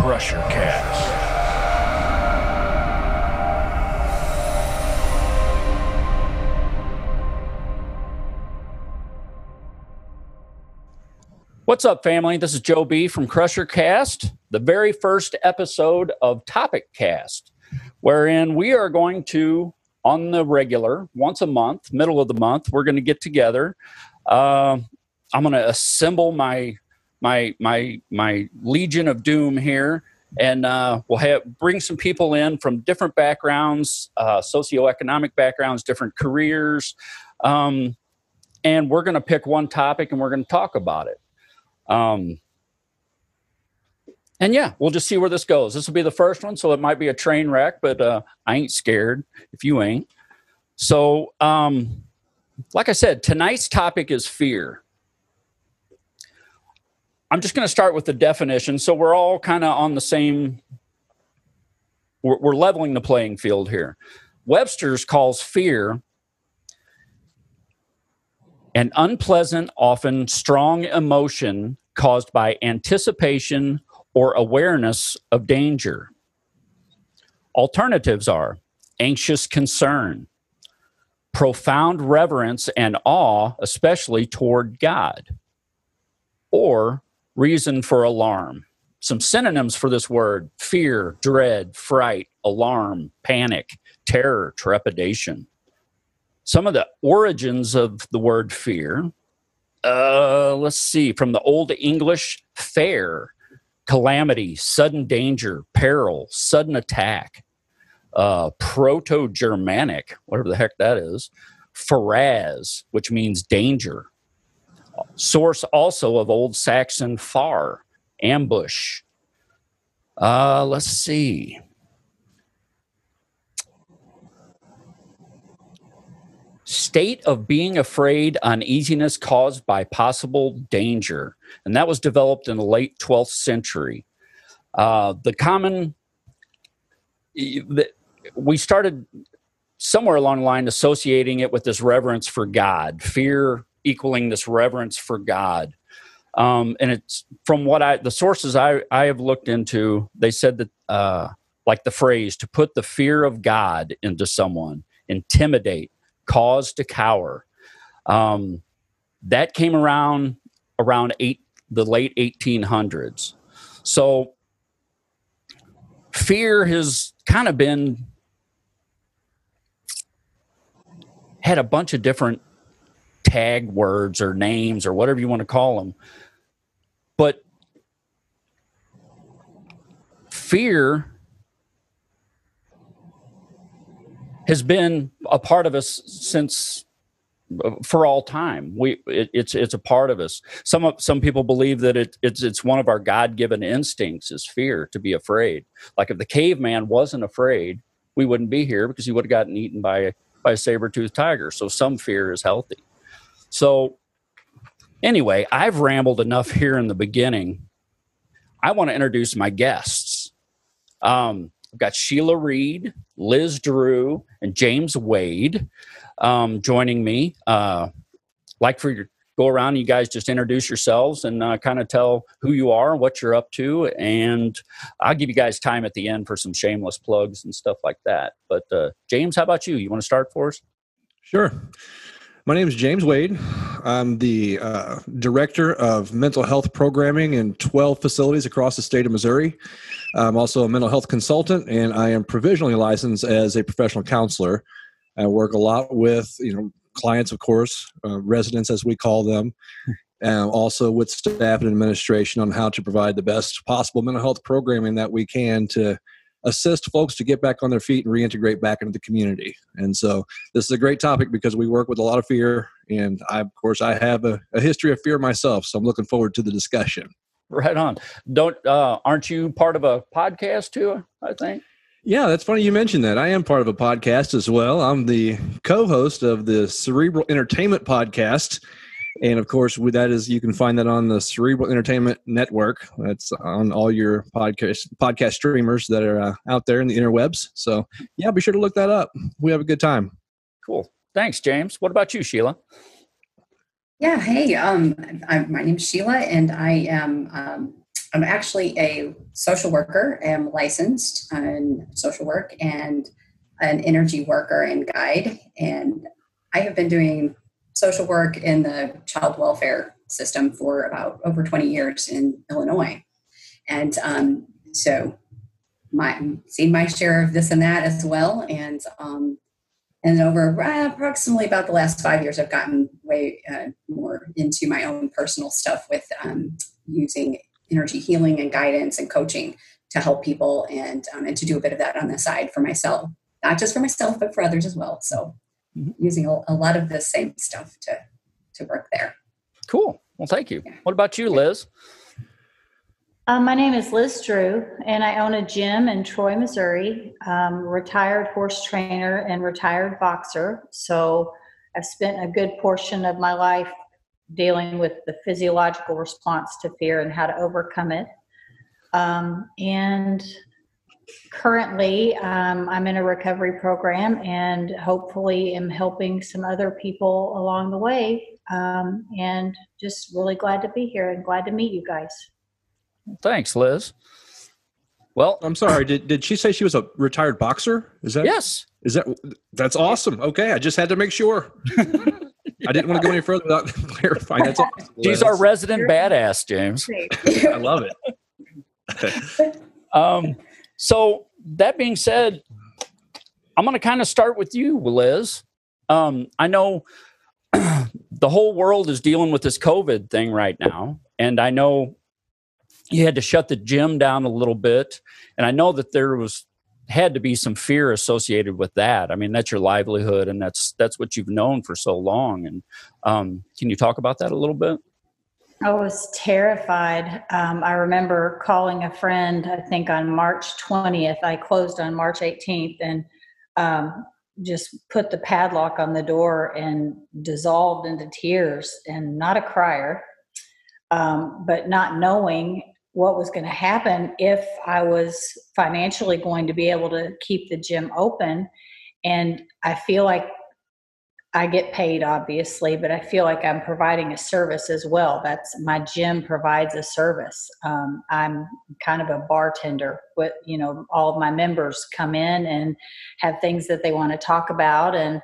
Crushercast. What's up, family? This is Joe B from Crushercast, the very first episode of Topicast, wherein we are going to, on the regular, once a month, middle of the month, we're going to get together. Uh, I'm going to assemble my my my my legion of doom here, and uh, we'll have bring some people in from different backgrounds, uh, socioeconomic backgrounds, different careers, um, and we're going to pick one topic and we're going to talk about it. Um, and yeah, we'll just see where this goes. This will be the first one, so it might be a train wreck, but uh, I ain't scared if you ain't. So, um, like I said, tonight's topic is fear. I'm just going to start with the definition. So we're all kind of on the same, we're, we're leveling the playing field here. Webster's calls fear an unpleasant, often strong emotion caused by anticipation or awareness of danger. Alternatives are anxious concern, profound reverence and awe, especially toward God, or reason for alarm. Some synonyms for this word fear, dread, fright, alarm, panic, terror, trepidation. Some of the origins of the word fear uh, let's see, from the Old English, fair, calamity, sudden danger, peril, sudden attack, uh, Proto Germanic, whatever the heck that is, faraz, which means danger. Source also of Old Saxon far, ambush. Uh, let's see. state of being afraid, uneasiness caused by possible danger. And that was developed in the late 12th century. Uh, the common, we started somewhere along the line associating it with this reverence for God, fear equaling this reverence for God. Um, and it's from what I, the sources I, I have looked into, they said that, uh, like the phrase, to put the fear of God into someone, intimidate, cause to cower. Um, that came around around eight, the late 1800s. So fear has kind of been had a bunch of different tag words or names or whatever you want to call them. But fear has been a part of us since for all time. We it, it's it's a part of us. Some some people believe that it, it's it's one of our God given instincts is fear to be afraid. Like if the caveman wasn't afraid, we wouldn't be here because he would have gotten eaten by by a saber toothed tiger. So some fear is healthy. So anyway, I've rambled enough here in the beginning. I want to introduce my guests. Um, I've got Shiela Reed, Liz Drew, and James Wade um, joining me. Uh, like for you go around, you guys just introduce yourselves and uh, kind of tell who you are, and what you're up to, and I'll give you guys time at the end for some shameless plugs and stuff like that. But uh, James, how about you? You want to start for us? Sure. My name is James Wade. I'm the uh, director of mental health programming in 12 facilities across the state of Missouri. I'm also a mental health consultant, and I am provisionally licensed as a professional counselor. I work a lot with you know clients, of course, uh, residents as we call them, and also with staff and administration on how to provide the best possible mental health programming that we can to assist folks to get back on their feet and reintegrate back into the community. And so this is a great topic because we work with a lot of fear, and I, of course, I have a, a history of fear myself. So I'm looking forward to the discussion. Right on. Don't uh, aren't you part of a podcast too? I think. Yeah, that's funny you mentioned that. I am part of a podcast as well. I'm the co-host of the Cerebral Entertainment podcast, and of course, with that is you can find that on the Cerebral Entertainment Network. That's on all your podcast podcast streamers that are uh, out there in the interwebs. So yeah, be sure to look that up. We have a good time. Cool. Thanks, James. What about you, Shiela? Yeah, hey, um, I, my name is Shiela, and I am um, I'm actually a social worker. I'm licensed in social work and an energy worker and guide. And I have been doing social work in the child welfare system for about over 20 years in Illinois. And um, so my seen my share of this and that as well. And um, and over uh, approximately about the last five years, I've gotten way uh, more into my own personal stuff with um, using energy healing and guidance and coaching to help people and um, and to do a bit of that on the side for myself, not just for myself but for others as well. So. Using a, a, lot of the same stuff to to work there. Cool. Well, thank you. What about you, Liz? Um, my name is Liz Drew, and I own a gym in Troy, Missouri. Um, retired horse trainer and retired boxer. So I've spent a good portion of my life dealing with the physiological response to fear and how to overcome it. Um, and currently, um, I'm in a recovery program and hopefully am helping some other people along the way. Um, and just really glad to be here and glad to meet you guys. Thanks, Liz. Well, I'm sorry. Did did she say she was a retired boxer? Is that yes? Is that that's awesome? Okay, I just had to make sure. I didn't want to go any further without clarifying. That's awesome. She's our resident badass, James. I love it. um, so that being said, I'm going to kind of start with you, Liz. Um, I know the whole world is dealing with this COVID thing right now, and I know you had to shut the gym down a little bit and i know that there was had to be some fear associated with that i mean that's your livelihood and that's that's what you've known for so long and um, can you talk about that a little bit i was terrified. Um, i remember calling a friend i think on march 20th i closed on march 18th and um, just put the padlock on the door and dissolved into tears and not a crier. Um, but not knowing what was going to happen if I was financially going to be able to keep the gym open. And I feel like I get paid, obviously, but I feel like I'm providing a service as well. That's my gym provides a service. Um, I'm kind of a bartender. With you know, all of my members come in and have things that they want to talk about, and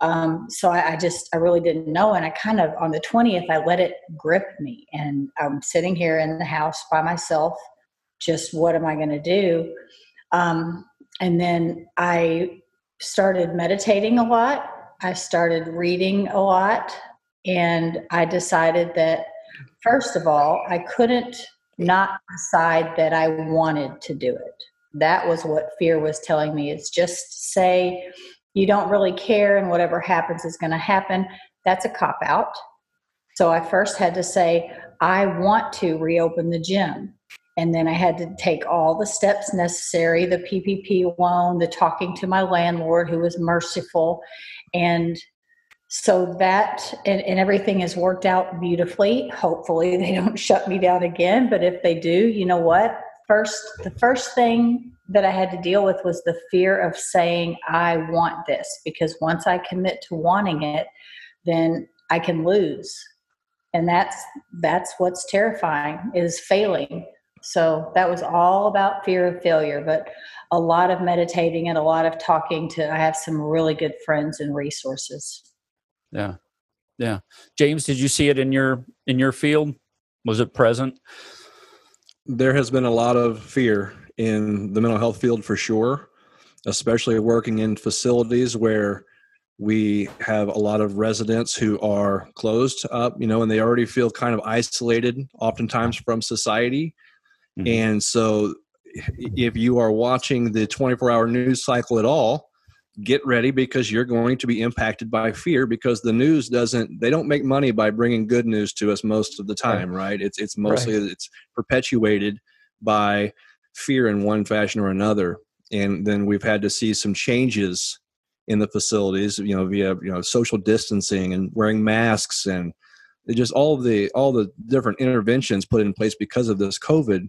um, so I, I, just, I really didn't know. And I kind of, on the 20th, I let it grip me. And I'm sitting here in the house by myself, just what am I going to do? Um, and then I started meditating a lot. I started reading a lot. And I decided that, first of all, I couldn't not decide that I wanted to do it. That was what fear was telling me It's just say, you don't really care and whatever happens is going to happen, that's a cop out. So I first had to say, I want to reopen the gym. And then I had to take all the steps necessary the PPP loan, the talking to my landlord who was merciful. And so that and, and everything has worked out beautifully. Hopefully, they don't shut me down again. But if they do, you know what? First, the first thing that I had to deal with was the fear of saying, I want this, because once I commit to wanting it, then I can lose. And that's that's what's terrifying is failing. So that was all about fear of failure, but a lot of meditating and a lot of talking to I have some really good friends and resources. Yeah. Yeah. James, did you see it in your in your field? Was it present? There has been a lot of fear in the mental health field for sure, especially working in facilities where we have a lot of residents who are closed up, you know, and they already feel kind of isolated oftentimes from society. Mm-hmm. And so if you are watching the 24 hour news cycle at all, get ready because you're going to be impacted by fear because the news doesn't they don't make money by bringing good news to us most of the time right, right? it's it's mostly right. it's perpetuated by fear in one fashion or another. And then we've had to see some changes in the facilities, you know, via you know social distancing and wearing masks and just all the all the different interventions put in place because of this COVID.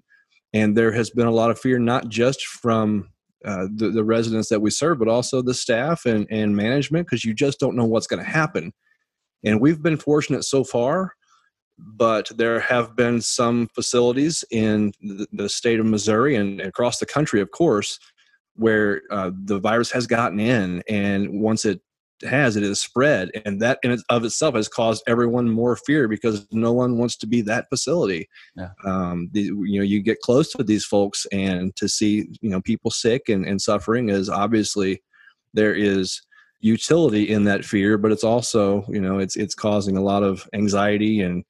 And there has been a lot of fear, not just from uh, the, the residents that we serve, but also the staff and, and management, because you just don't know what's going to happen. And we've been fortunate so far but there have been some facilities in the, the state of Missouri and across the country, of course, where uh, the virus has gotten in, and once it has, it is spread, and that in of itself has caused everyone more fear because no one wants to be that facility. Yeah. Um, the, you know, you get close to these folks, and to see you know people sick and, and suffering is obviously there is utility in that fear, but it's also you know it's it's causing a lot of anxiety and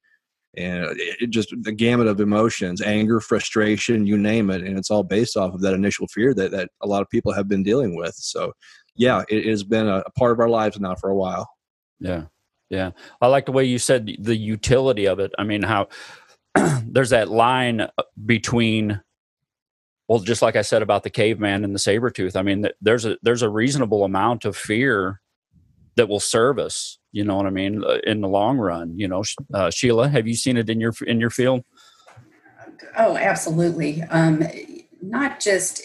and it just the gamut of emotions anger frustration you name it and it's all based off of that initial fear that, that a lot of people have been dealing with so yeah it has been a, a part of our lives now for a while yeah yeah i like the way you said the utility of it i mean how there's that line uh, between well just like i said about the caveman and the saber tooth i mean there's a there's a reasonable amount of fear that will serve us you know what I mean? Uh, in the long run, you know, uh, Shiela, have you seen it in your in your field? Oh, absolutely. Um, not just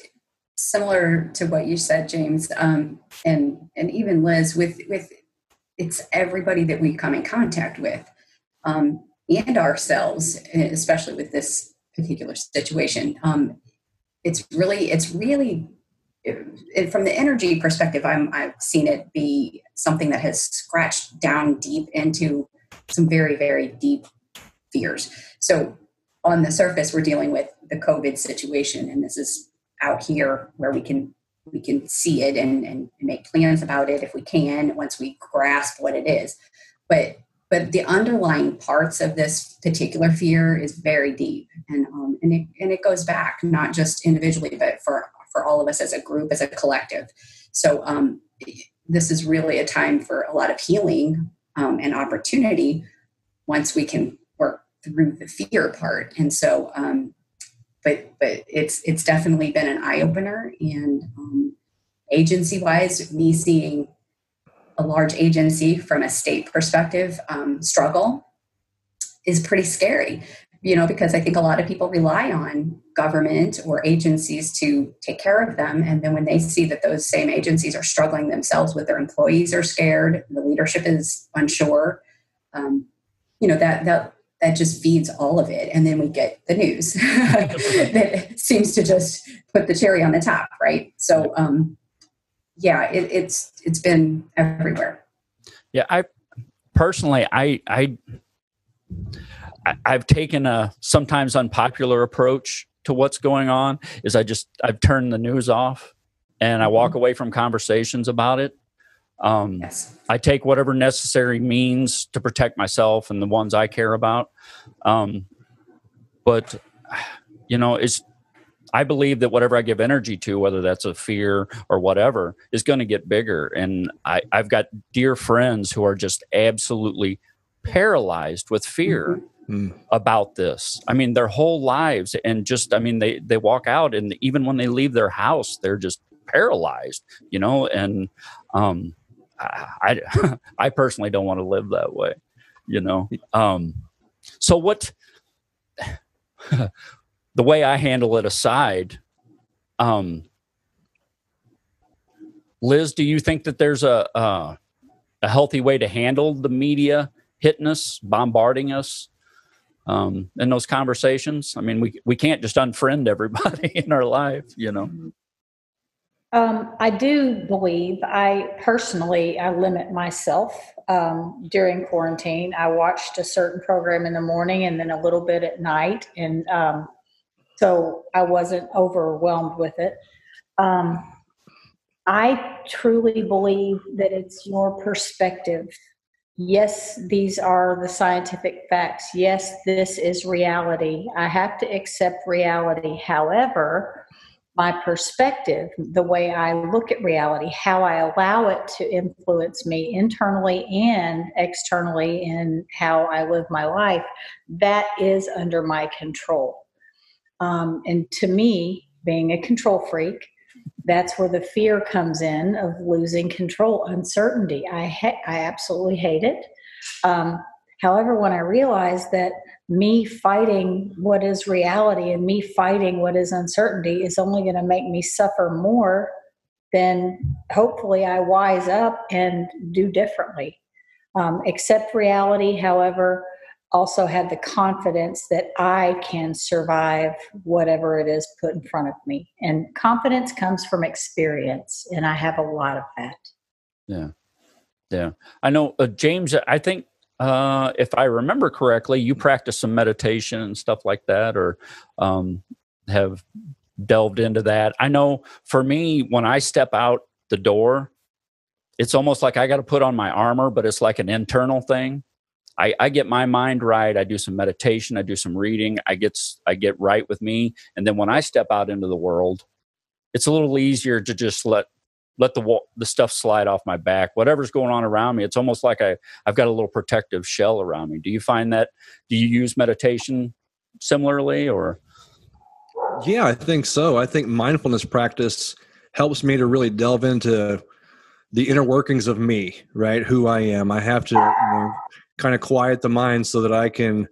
similar to what you said, James, um, and and even Liz. With with it's everybody that we come in contact with, um, and ourselves, especially with this particular situation. Um, it's really it's really it, from the energy perspective, I'm, I've seen it be something that has scratched down deep into some very, very deep fears. So, on the surface, we're dealing with the COVID situation, and this is out here where we can we can see it and, and make plans about it if we can once we grasp what it is. But but the underlying parts of this particular fear is very deep, and um, and it and it goes back not just individually, but for for all of us as a group, as a collective. So um, this is really a time for a lot of healing um, and opportunity once we can work through the fear part. And so, um, but but it's it's definitely been an eye opener. And um, agency wise, me seeing a large agency from a state perspective um, struggle is pretty scary you know, because I think a lot of people rely on government or agencies to take care of them. And then when they see that those same agencies are struggling themselves with their employees are scared, the leadership is unsure, um, you know, that, that, that just feeds all of it. And then we get the news that seems to just put the cherry on the top. Right. So, um, yeah, it, it's, it's been everywhere. Yeah. I personally, I, I, I've taken a sometimes unpopular approach to what's going on is I just I've turned the news off and I walk mm-hmm. away from conversations about it. Um, yes. I take whatever necessary means to protect myself and the ones I care about. Um, but you know, it's I believe that whatever I give energy to, whether that's a fear or whatever, is going to get bigger. And I, I've got dear friends who are just absolutely paralyzed with fear. Mm-hmm mm. about this. I mean, their whole lives, and just I mean, they they walk out, and even when they leave their house, they're just paralyzed, you know. And um, I I, I personally don't want to live that way, you know. Um, so what? the way I handle it aside, um, Liz, do you think that there's a uh, a healthy way to handle the media hitting us, bombarding us, um, in those conversations. I mean, we we can't just unfriend everybody in our life, you know. Um, I do believe I personally I limit myself um, during quarantine. I watched a certain program in the morning and then a little bit at night, and um, so I wasn't overwhelmed with it. Um, I truly believe that it's your perspective yes, these are the scientific facts. Yes, this is reality. I have to accept reality. However, my perspective, the way I look at reality, how I allow it to influence me internally and externally in how I live my life, that is under my control. Um, and to me, being a control freak, that's where the fear comes in of losing control, uncertainty. I ha- I absolutely hate it. Um, however, when I realize that me fighting what is reality and me fighting what is uncertainty is only going to make me suffer more, then hopefully I wise up and do differently. Um, accept reality, however, also have the confidence that I can survive whatever it is put in front of me. And confidence comes from experience, and I have a lot of that. Yeah. Yeah. I know, uh, James, I think uh, if I remember correctly, you practice some meditation and stuff like that, or um, have delved into that. I know for me, when I step out the door, it's almost like I got to put on my armor, but it's like an internal thing. I, I get my mind right. I do some meditation. I do some reading. I get I get right with me, and then when I step out into the world, it's a little easier to just let let the the stuff slide off my back. Whatever's going on around me, it's almost like I I've got a little protective shell around me. Do you find that? Do you use meditation similarly, or? Yeah, I think so. I think mindfulness practice helps me to really delve into the inner workings of me, right? Who I am. I have to you know, kind of quiet the mind so that I can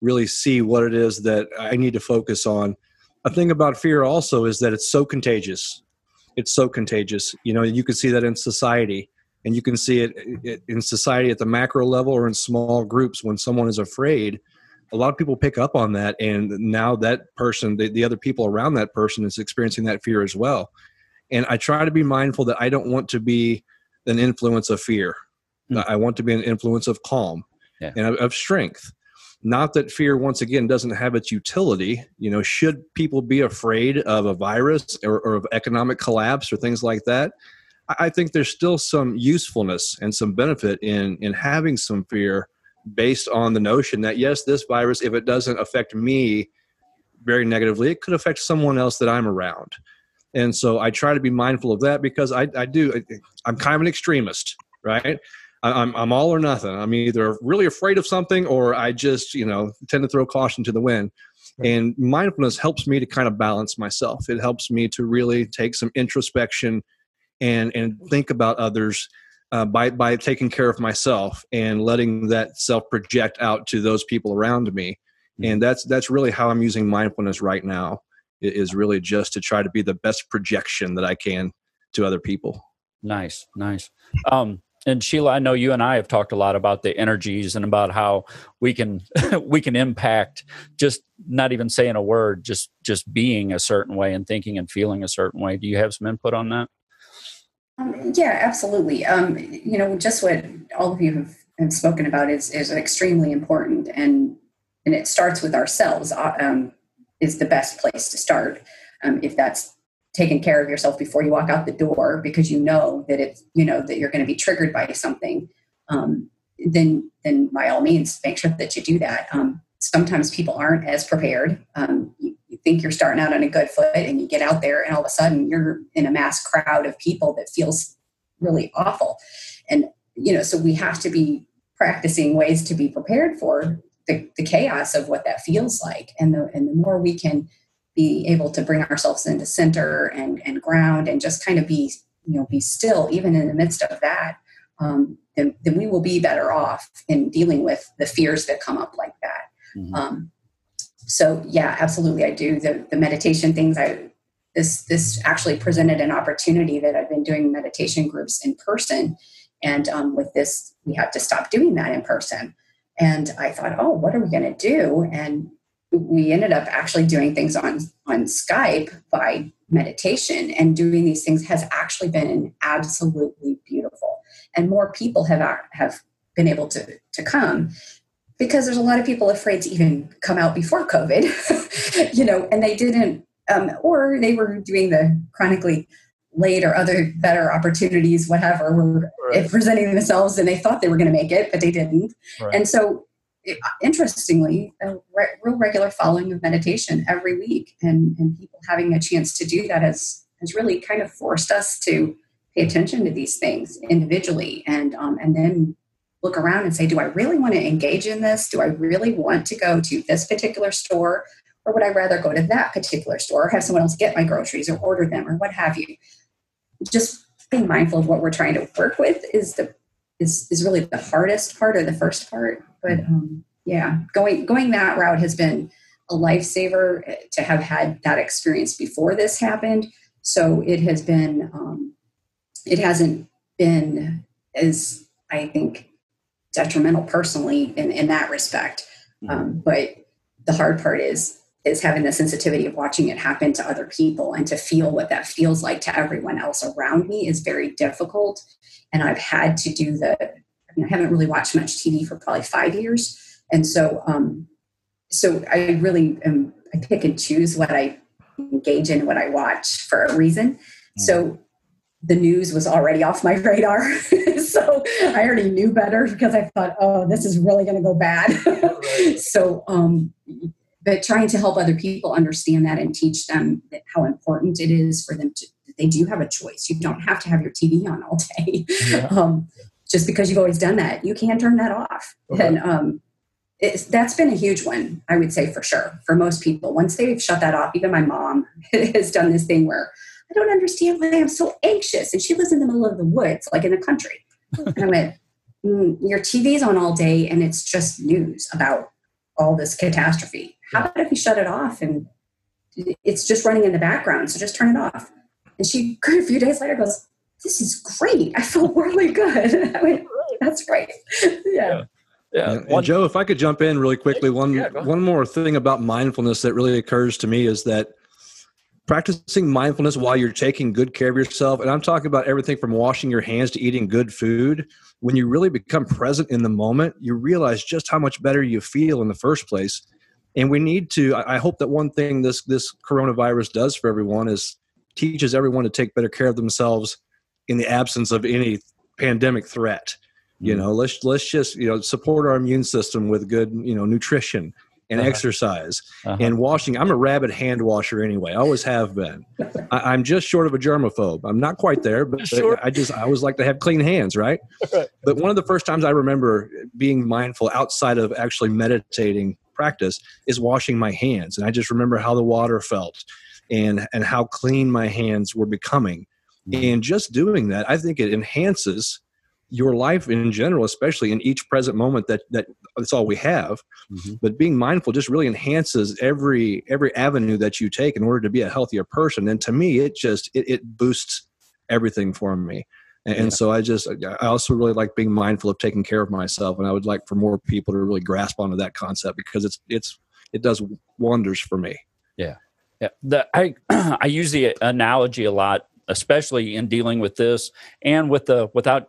really see what it is that I need to focus on. A thing about fear also is that it's so contagious. It's so contagious. You know, you can see that in society, and you can see it in society at the macro level or in small groups. When someone is afraid, a lot of people pick up on that, and now that person, the, the other people around that person, is experiencing that fear as well. And I try to be mindful that I don't want to be an influence of fear. Mm. I want to be an influence of calm yeah. and of, of strength. Not that fear, once again, doesn't have its utility. You know, should people be afraid of a virus or, or of economic collapse or things like that? I think there's still some usefulness and some benefit in in having some fear based on the notion that yes, this virus, if it doesn't affect me very negatively, it could affect someone else that I'm around. And so I try to be mindful of that because I, I do, I'm kind of an extremist, right? I'm, I'm all or nothing. I'm either really afraid of something or I just, you know, tend to throw caution to the wind. Right. And mindfulness helps me to kind of balance myself. It helps me to really take some introspection and, and think about others uh, by, by taking care of myself and letting that self project out to those people around me. Mm-hmm. And that's, that's really how I'm using mindfulness right now is really just to try to be the best projection that I can to other people. Nice, nice. Um, and Shiela, I know you and I have talked a lot about the energies and about how we can we can impact just not even saying a word, just just being a certain way and thinking and feeling a certain way. Do you have some input on that? Um, yeah, absolutely. Um, you know, just what all of you have, have, spoken about is is extremely important, and and it starts with ourselves. Uh, um, is the best place to start. Um, if that's taking care of yourself before you walk out the door because you know that it's you know that you're going to be triggered by something, um, then then by all means make sure that you do that. Um, sometimes people aren't as prepared. Um, you, you think you're starting out on a good foot, and you get out there, and all of a sudden you're in a mass crowd of people that feels really awful. And you know, so we have to be practicing ways to be prepared for the, the chaos of what that feels like and the and the more we can be able to bring ourselves into center and and ground and just kind of be you know be still even in the midst of that um, then, then we will be better off in dealing with the fears that come up like that mm-hmm. um, so yeah absolutely i do the, the meditation things i this this actually presented an opportunity that i've been doing meditation groups in person and um, with this we have to stop doing that in person and I thought, oh, what are we going to do? And we ended up actually doing things on on Skype by meditation and doing these things has actually been absolutely beautiful. And more people have have been able to to come because there's a lot of people afraid to even come out before COVID, you know, and they didn't, um, or they were doing the chronically late or other better opportunities, whatever, were right. presenting themselves and they thought they were going to make it, but they didn't. Right. And so, interestingly, a re- real regular following of meditation every week and, and people having a chance to do that has, has really kind of forced us to pay attention to these things individually and, um, and then look around and say, do I really want to engage in this? Do I really want to go to this particular store? Or would I rather go to that particular store or have someone else get my groceries or order them or what have you? just being mindful of what we're trying to work with is the is is really the hardest part or the first part. But um, yeah, going going that route has been a lifesaver to have had that experience before this happened. So it has been um, it hasn't been as I think detrimental personally in, in that respect. Mm-hmm. Um, but the hard part is is having the sensitivity of watching it happen to other people and to feel what that feels like to everyone else around me is very difficult. And I've had to do the. I, mean, I haven't really watched much TV for probably five years, and so um, so I really am. I pick and choose what I engage in, what I watch for a reason. Mm-hmm. So the news was already off my radar. so I already knew better because I thought, oh, this is really going to go bad. so, um, but trying to help other people understand that and teach them how important it is for them to, they do have a choice. You don't have to have your TV on all day. Yeah. Um, just because you've always done that, you can turn that off. Okay. And um, that's been a huge one, I would say for sure, for most people. Once they've shut that off, even my mom has done this thing where I don't understand why I'm so anxious. And she lives in the middle of the woods, like in the country. and I went, mm, Your TV's on all day and it's just news about all this catastrophe. How about if you shut it off and it's just running in the background? So just turn it off. And she, a few days later, goes, This is great. I feel really good. I went, That's great. yeah. yeah. Yeah. And, and Joe, if I could jump in really quickly, one yeah, one more thing about mindfulness that really occurs to me is that practicing mindfulness while you're taking good care of yourself and i'm talking about everything from washing your hands to eating good food when you really become present in the moment you realize just how much better you feel in the first place and we need to i hope that one thing this this coronavirus does for everyone is teaches everyone to take better care of themselves in the absence of any pandemic threat you mm. know let's let's just you know support our immune system with good you know nutrition and uh-huh. exercise uh-huh. and washing. I'm a rabid hand washer anyway. I always have been. I, am just short of a germaphobe. I'm not quite there, but sure. I just I always like to have clean hands, right? right? But one of the first times I remember being mindful outside of actually meditating practice is washing my hands, and I just remember how the water felt and and how clean my hands were becoming. Mm. And just doing that, I think it enhances your life in general, especially in each present moment that that that's all we have. Mm-hmm. But being mindful just really enhances every every avenue that you take in order to be a healthier person. And to me, it just it, it boosts everything for me. And, yeah. and, so I just I also really like being mindful of taking care of myself, and I would like for more people to really grasp onto that concept because it's it's it does wonders for me. Yeah, yeah. The, I I use the analogy a lot, especially in dealing with this and with the without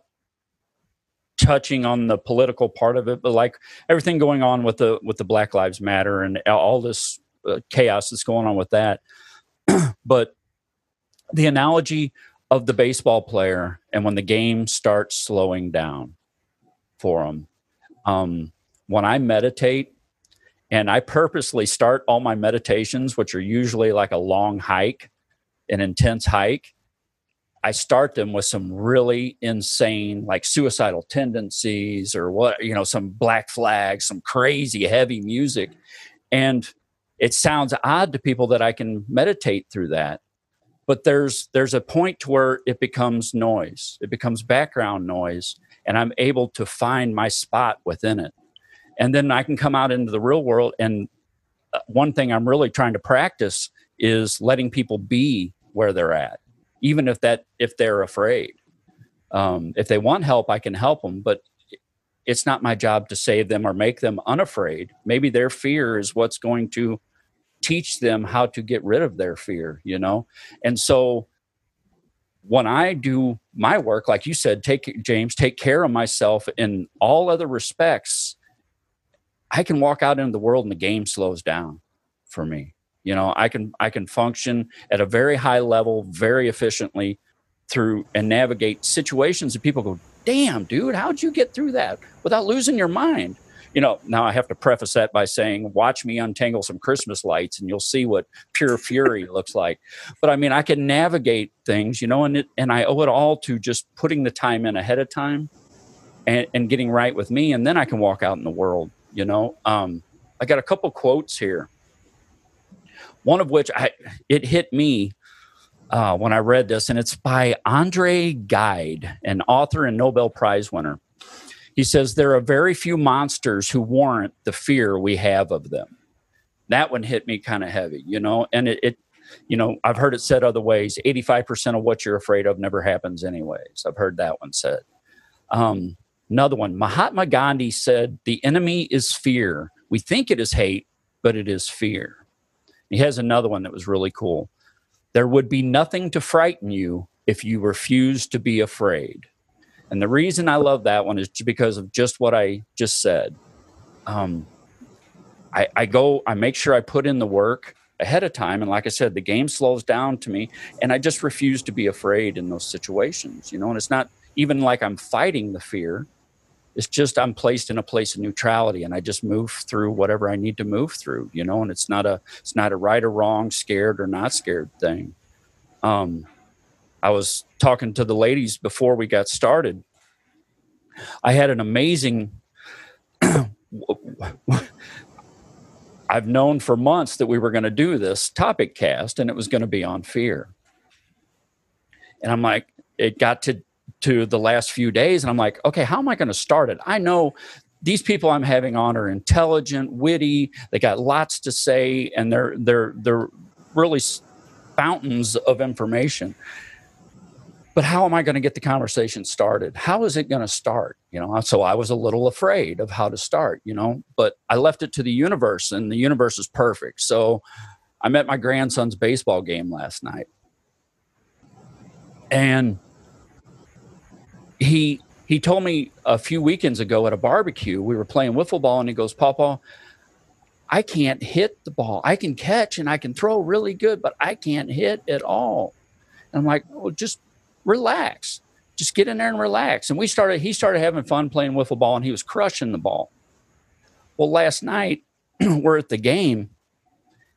touching on the political part of it, but like everything going on with the with the Black Lives Matter and all this uh, chaos that's going on with that. but the analogy of the baseball player and when the game starts slowing down for them. Um, when I meditate, and I purposely start all my meditations, which are usually like a long hike, an intense hike, I start them with some really insane, like suicidal tendencies or what, you know, some black flags, some crazy heavy music. And it sounds odd to people that I can meditate through that. But there's there's a point to where it becomes noise. It becomes background noise. And I'm able to find my spot within it. And then I can come out into the real world. And uh, one thing I'm really trying to practice is letting people be where they're at even if that if they're afraid um, if they want help i can help them but it's not my job to save them or make them unafraid maybe their fear is what's going to teach them how to get rid of their fear you know? And so when i do my work like you said take james take care of myself in all other respects i can walk out into the world and the game slows down for me. You know i can i can function at a very high level very efficiently through and navigate situations that people go damn dude how'd you get through that? without losing your mind you know now i have to preface that by saying watch me untangle some christmas lights and you'll see what pure fury looks like. But i mean i can navigate things you know and it, and i owe it all to just putting the time in ahead of time and, and getting right with me and then i can walk out in the world you know? Um, i got a couple quotes here. One of which I it hit me uh, when I read this, and it's by Andre Gide, an author and Nobel Prize winner. He says there are very few monsters who warrant the fear we have of them. That one hit me kind of heavy, you know, and it, it, you know, I've heard it said other ways. Eighty-five percent of what you're afraid of never happens, anyways. I've heard that one said. Um, another one, Mahatma Gandhi said, "The enemy is fear. We think it is hate, but it is fear. He has another one that was really cool. There would be nothing to frighten you if you refuse to be afraid. And the reason I love that one is because of just what I just said. Um, I, I go, I make sure I put in the work ahead of time. And like I said, the game slows down to me, and I just refuse to be afraid in those situations, you know. And it's not even like I'm fighting the fear, it's just I'm placed in a place of neutrality and I just move through whatever I need to move through, you know, and it's not a it's not a right or wrong, scared or not scared thing. Um I was talking to the ladies before we got started. I had an amazing I've known for months that we were going to do this topic cast and it was going to be on fear. And I'm like, it got to to the last few days and I'm like, okay, how am I going to start it? I know these people I'm having on are intelligent, witty, they got lots to say and they're they're they're really fountains of information. But how am I going to get the conversation started? How is it going to start? You know, so I was a little afraid of how to start, you know, but I left it to the universe and the universe is perfect. So I met my grandson's baseball game last night. And he he told me a few weekends ago at a barbecue we were playing wiffle ball and he goes papa i can't hit the ball i can catch and i can throw really good but i can't hit at all and i'm like well just relax just get in there and relax and we started he started having fun playing wiffle ball and he was crushing the ball well last night we're at the game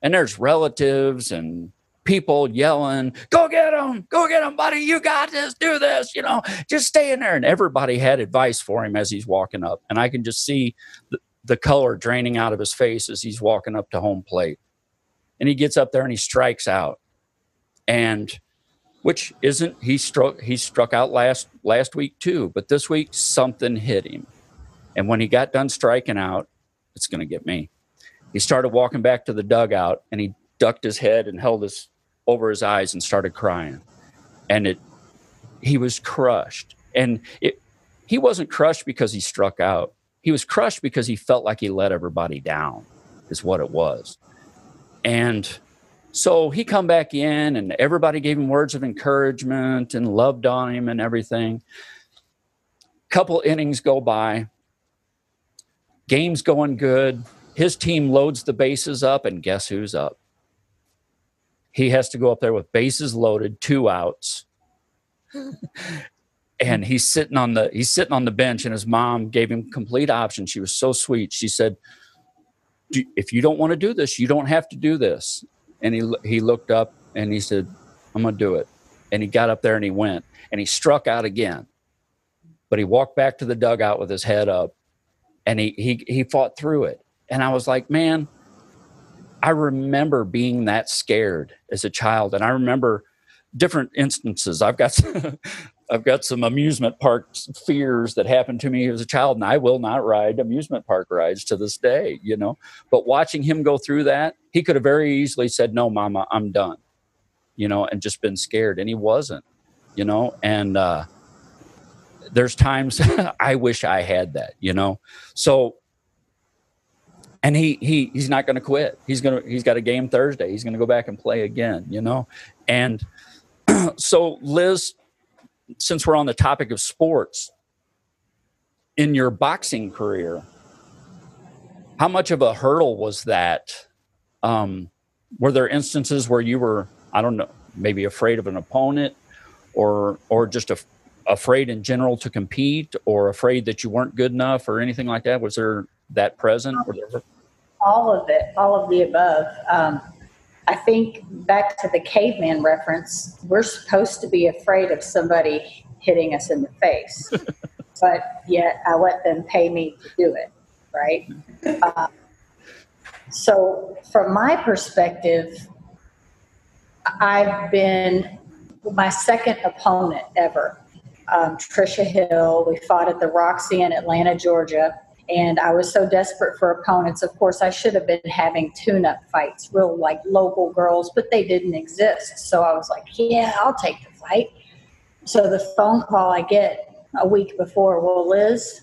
and there's relatives and people yelling, "Go get him! Go get him, buddy! You got this! Do this! You know, just stay in there." And everybody had advice for him as he's walking up, and I can just see the, the color draining out of his face as he's walking up to home plate. And he gets up there and he strikes out, and which isn't he struck he struck out last last week too, but this week something hit him, and when he got done striking out, it's going to get me. He started walking back to the dugout and he ducked his head and held his over his eyes and started crying. And it, he was crushed. And it, he wasn't crushed because he struck out. He was crushed because he felt like he let everybody down, is what it was. And so he come back in and everybody gave him words of encouragement and loved on him and everything. Couple innings go by. Game's going good. His team loads the bases up, and guess who's up? he has to go up there with bases loaded, two outs. and he's sitting on the he's sitting on the bench and his mom gave him complete option. She was so sweet. She said, "If you don't want to do this, you don't have to do this." And he he looked up and he said, "I'm to do it." And he got up there and he went and he struck out again. But he walked back to the dugout with his head up and he he he fought through it. And I was like, "Man, I remember being that scared as a child, and I remember different instances. I've got I've got some amusement park fears that happened to me as a child, and I will not ride amusement park rides to this day. You know, but watching him go through that, he could have very easily said, "No, Mama, I'm done," you know, and just been scared, and he wasn't. You know, and uh, there's times I wish I had that. You know, so and he he he's not going to quit. He's to he's got a game Thursday. He's going to go back and play again, you know. And so Liz, since we're on the topic of sports, in your boxing career, how much of a hurdle was that? Um, were there instances where you were, I don't know, maybe afraid of an opponent, or or just afraid in general to compete, or afraid that you weren't good enough, or anything like that? Was there that present? All of it, all of the above. Um, I think back to the caveman reference, we're supposed to be afraid of somebody hitting us in the face, but yet I let them pay me to do it, right? Uh, so, from my perspective, I've been my second opponent ever. Um, Trisha Hill. We fought at the Roxy in Atlanta, Georgia and I was so desperate for opponents. Of course, I should have been having tune up fights, real like local girls, but they didn't exist. So I was like, yeah, I'll take the fight. So the phone call I get a week before, well, Liz,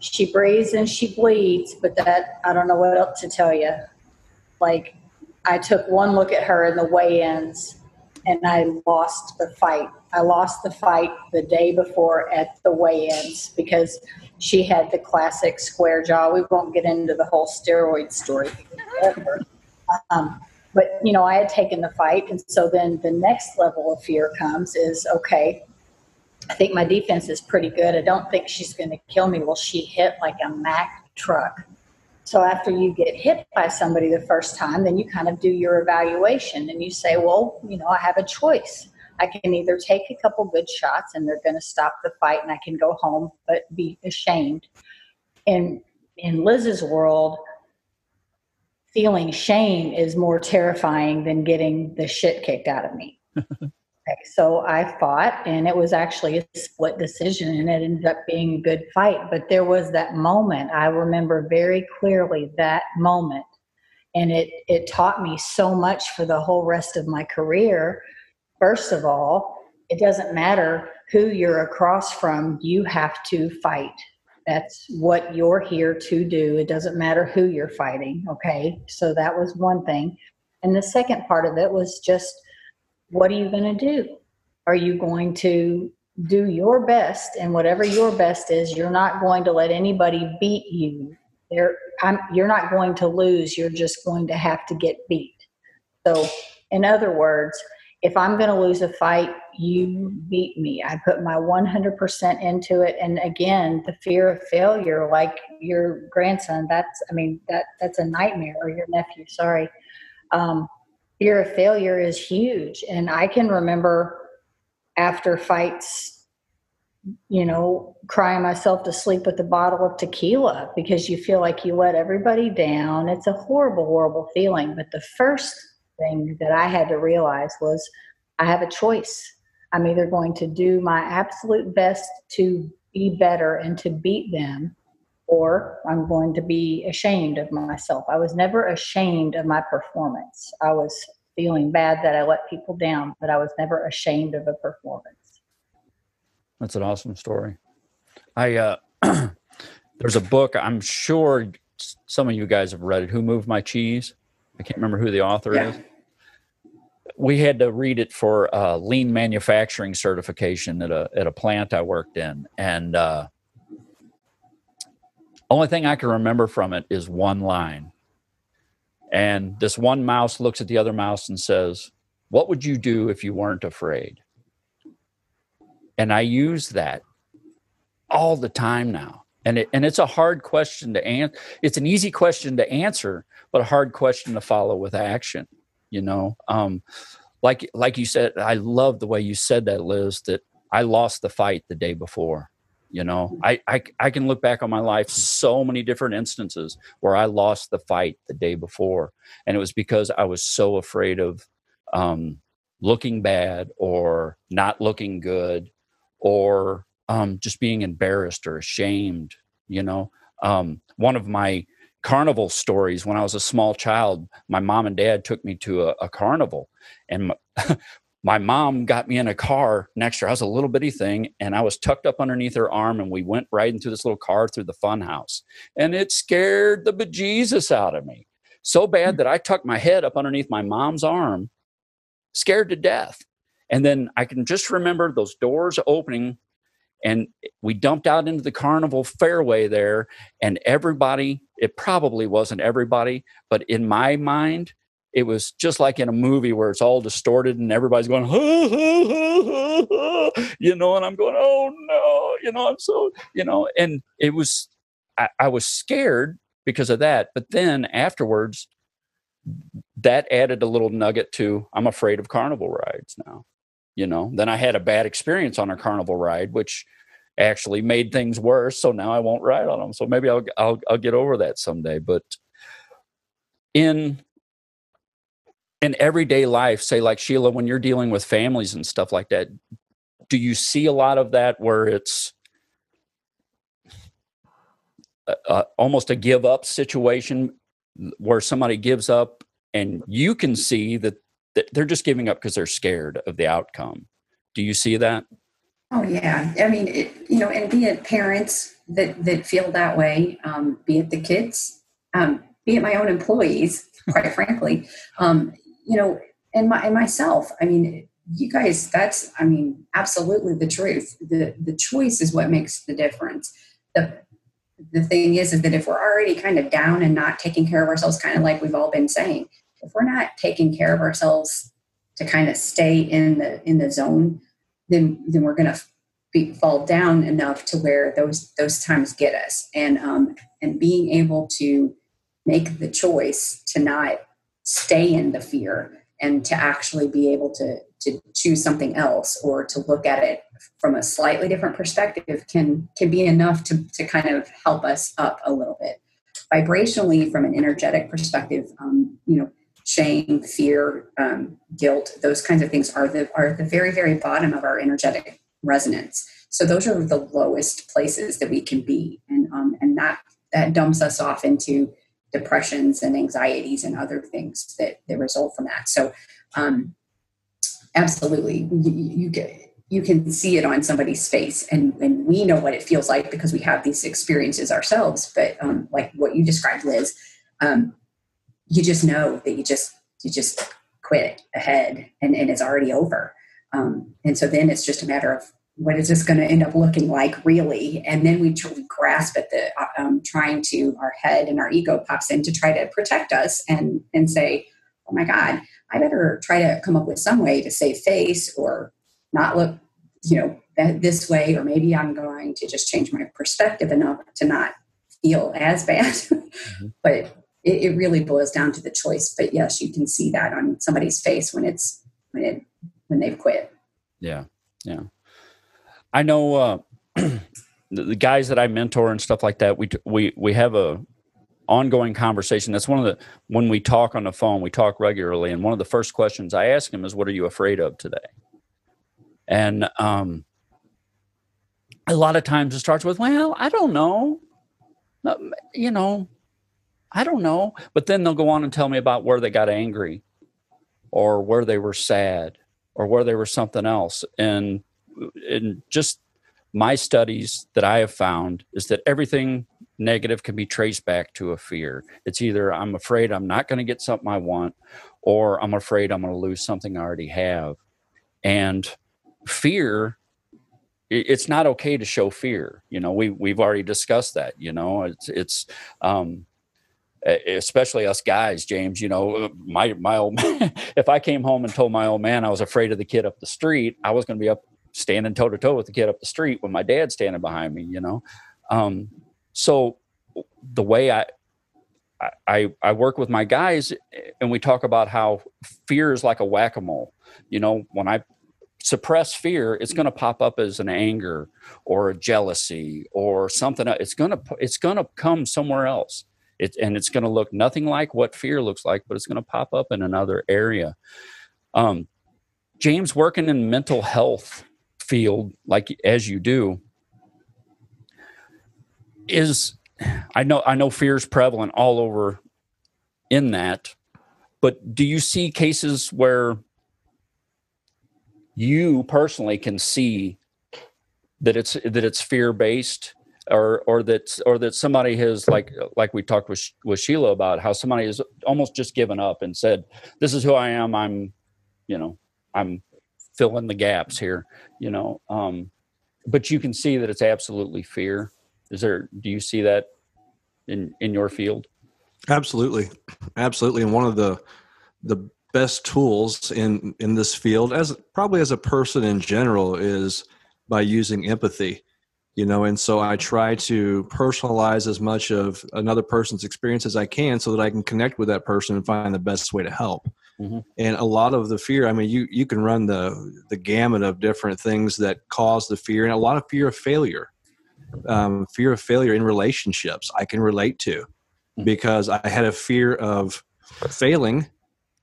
she breathes and she bleeds, but that I don't know what else to tell you. Like I took one look at her in the weigh-ins and I lost the fight. I lost the fight the day before at the weigh-ins because she had the classic square jaw. We won't get into the whole steroid story. um, but you know, I had taken the fight, and so then the next level of fear comes is okay. I think my defense is pretty good. I don't think she's going to kill me. Well, she hit like a Mack truck. So after you get hit by somebody the first time, then you kind of do your evaluation and you say, well, you know, I have a choice. I can either take a couple good shots and they're going to stop the fight and I can go home but be ashamed. And in Liz's world, feeling shame is more terrifying than getting the shit kicked out of me. okay, so I fought and it was actually a split decision and it ended up being a good fight. But there was that moment, I remember very clearly that moment. And it, it taught me so much for the whole rest of my career First of all, it doesn't matter who you're across from, you have to fight. That's what you're here to do. It doesn't matter who you're fighting. Okay. So that was one thing. And the second part of it was just what are you going to do? Are you going to do your best? And whatever your best is, you're not going to let anybody beat you. There, you're not going to lose. You're just going to have to get beat. So, in other words, if I'm going to lose a fight, you beat me. I put my 100% into it. And again, the fear of failure, like your grandson, that's, I mean, that that's a nightmare, or your nephew, sorry. Um, fear of failure is huge. And I can remember after fights, you know, crying myself to sleep with a bottle of tequila because you feel like you let everybody down. It's a horrible, horrible feeling. But the first thing that I had to realize was I have a choice. I'm either going to do my absolute best to be better and to beat them, or I'm going to be ashamed of myself. I was never ashamed of my performance. I was feeling bad that I let people down, but I was never ashamed of a performance. That's an awesome story. I uh, there's a book I'm sure some of you guys have read it. Who moved my cheese? I can't remember who the author yeah. is we had to read it for uh, lean manufacturing certification at a at a plant I worked in, and uh, only thing I can remember from it is one line. And this one mouse looks at the other mouse and says, "What would you do if you weren't afraid?" And I use that all the time now. And it, and it's a hard question to answer. It's an easy question to answer, but a hard question to follow with action you know um like like you said i love the way you said that liz that i lost the fight the day before you know I, I i can look back on my life so many different instances where i lost the fight the day before and it was because i was so afraid of um looking bad or not looking good or um just being embarrassed or ashamed you know um one of my carnival stories when I was a small child. My mom and dad took me to a, a carnival, and my, my, mom got me in a car next to her. I was a little bitty thing, and I was tucked up underneath her arm, and we went riding through this little car through the fun house, and it scared the bejesus out of me so bad that I tucked my head up underneath my mom's arm, scared to death. And then I can just remember those doors opening and we dumped out into the carnival fairway there and everybody it probably wasn't everybody but in my mind it was just like in a movie where it's all distorted and everybody's going you know and i'm going oh no you know i'm so you know and it was I, I was scared because of that but then afterwards that added a little nugget to i'm afraid of carnival rides now you know? Then i had a bad experience on a carnival ride which actually made things worse so now i won't ride on them so maybe i'll i'll, I'll get over that someday but in in everyday life say like shiela when you're dealing with families and stuff like that do you see a lot of that where it's almost a give up situation where somebody gives up and you can see that, that they're just giving up because they're scared of the outcome? Do you see that oh yeah i mean it, you know and be it parents that that feel that way, um, be it the kids, um, be it my own employees, quite frankly, um, you know, and my and myself. I mean, you guys, that's I mean, absolutely the truth. The the choice is what makes the difference. The the thing is, is that if we're already kind of down and not taking care of ourselves, kind of like we've all been saying, if we're not taking care of ourselves to kind of stay in the in the zone, then then we're going to be, fall down enough to where those those times get us. And um, and being able to make the choice to not stay in the fear and to actually be able to to choose something else or to look at it from a slightly different perspective can can be enough to, to kind of help us up a little bit vibrationally from an energetic perspective um, you know shame fear um, guilt those kinds of things are the are the very very bottom of our energetic resonance. So those are the lowest places that we can be. And um, and that that dumps us off into depressions and anxieties and other things that, that result from that. So um, absolutely you, you get you can see it on somebody's face and, and we know what it feels like because we have these experiences ourselves. But um, like what you described liz um, you just know that you just you just quit ahead and, and it's already over. Um, and so then it's just a matter of what is this going to end up looking like really? And then we, tr- we grasp at the uh, um, trying to our head and our ego pops in to try to protect us and and say oh my god i better try to come up with some way to save face or not look you know that this way or maybe i'm going to just change my perspective enough to not feel as bad. Mm-hmm. but it, it, really boils down to the choice but yes you can see that on somebody's face when it's when it when they've quit. Yeah yeah. I know uh the guys that i mentor and stuff like that we we we have a ongoing conversation. That's one of the when we talk on the phone we talk regularly and one of the first questions i ask him is what are you afraid of today? And um, a lot of times it starts with, well, I don't know. You know, I don't know. But then they'll go on and tell me about where they got angry or where they were sad or where they were something else. And, and just my studies that I have found is that everything negative can be traced back to a fear. It's either I'm afraid I'm not going to get something I want, or I'm afraid I'm going to lose something I already have. And fear it's not okay to show fear you know we we've already discussed that you know it's it's um especially us guys james you know my my old man if i came home and told my old man i was afraid of the kid up the street i was going to be up standing toe to toe with the kid up the street when my dad's standing behind me you know um so the way i I, I work with my guys and we talk about how fear is like a whack-a-mole. You know, when I suppress fear it's going to pop up as an anger or a jealousy or something it's going to it's going to come somewhere else it, and it's going to look nothing like what fear looks like but it's going to pop up in another area. Um, james working in mental health field like as you do is i know i know fear is prevalent all over in that but do you see cases where you personally can see that it's that it's fear based or or that or that somebody has like like we talked with with Shiela about how somebody has almost just given up and said this is who I am. I'm you know I'm filling the gaps here you know um but you can see that it's absolutely fear. Is there do you see that in in your field? Absolutely. Absolutely. And one of the the best tools in in this field as probably as a person in general is by using empathy you know and so i try to personalize as much of another person's experience as i can so that i can connect with that person and find the best way to help mm-hmm. and a lot of the fear i mean you you can run the the gamut of different things that cause the fear and a lot of fear of failure um, fear of failure in relationships i can relate to mm-hmm. because i had a fear of failing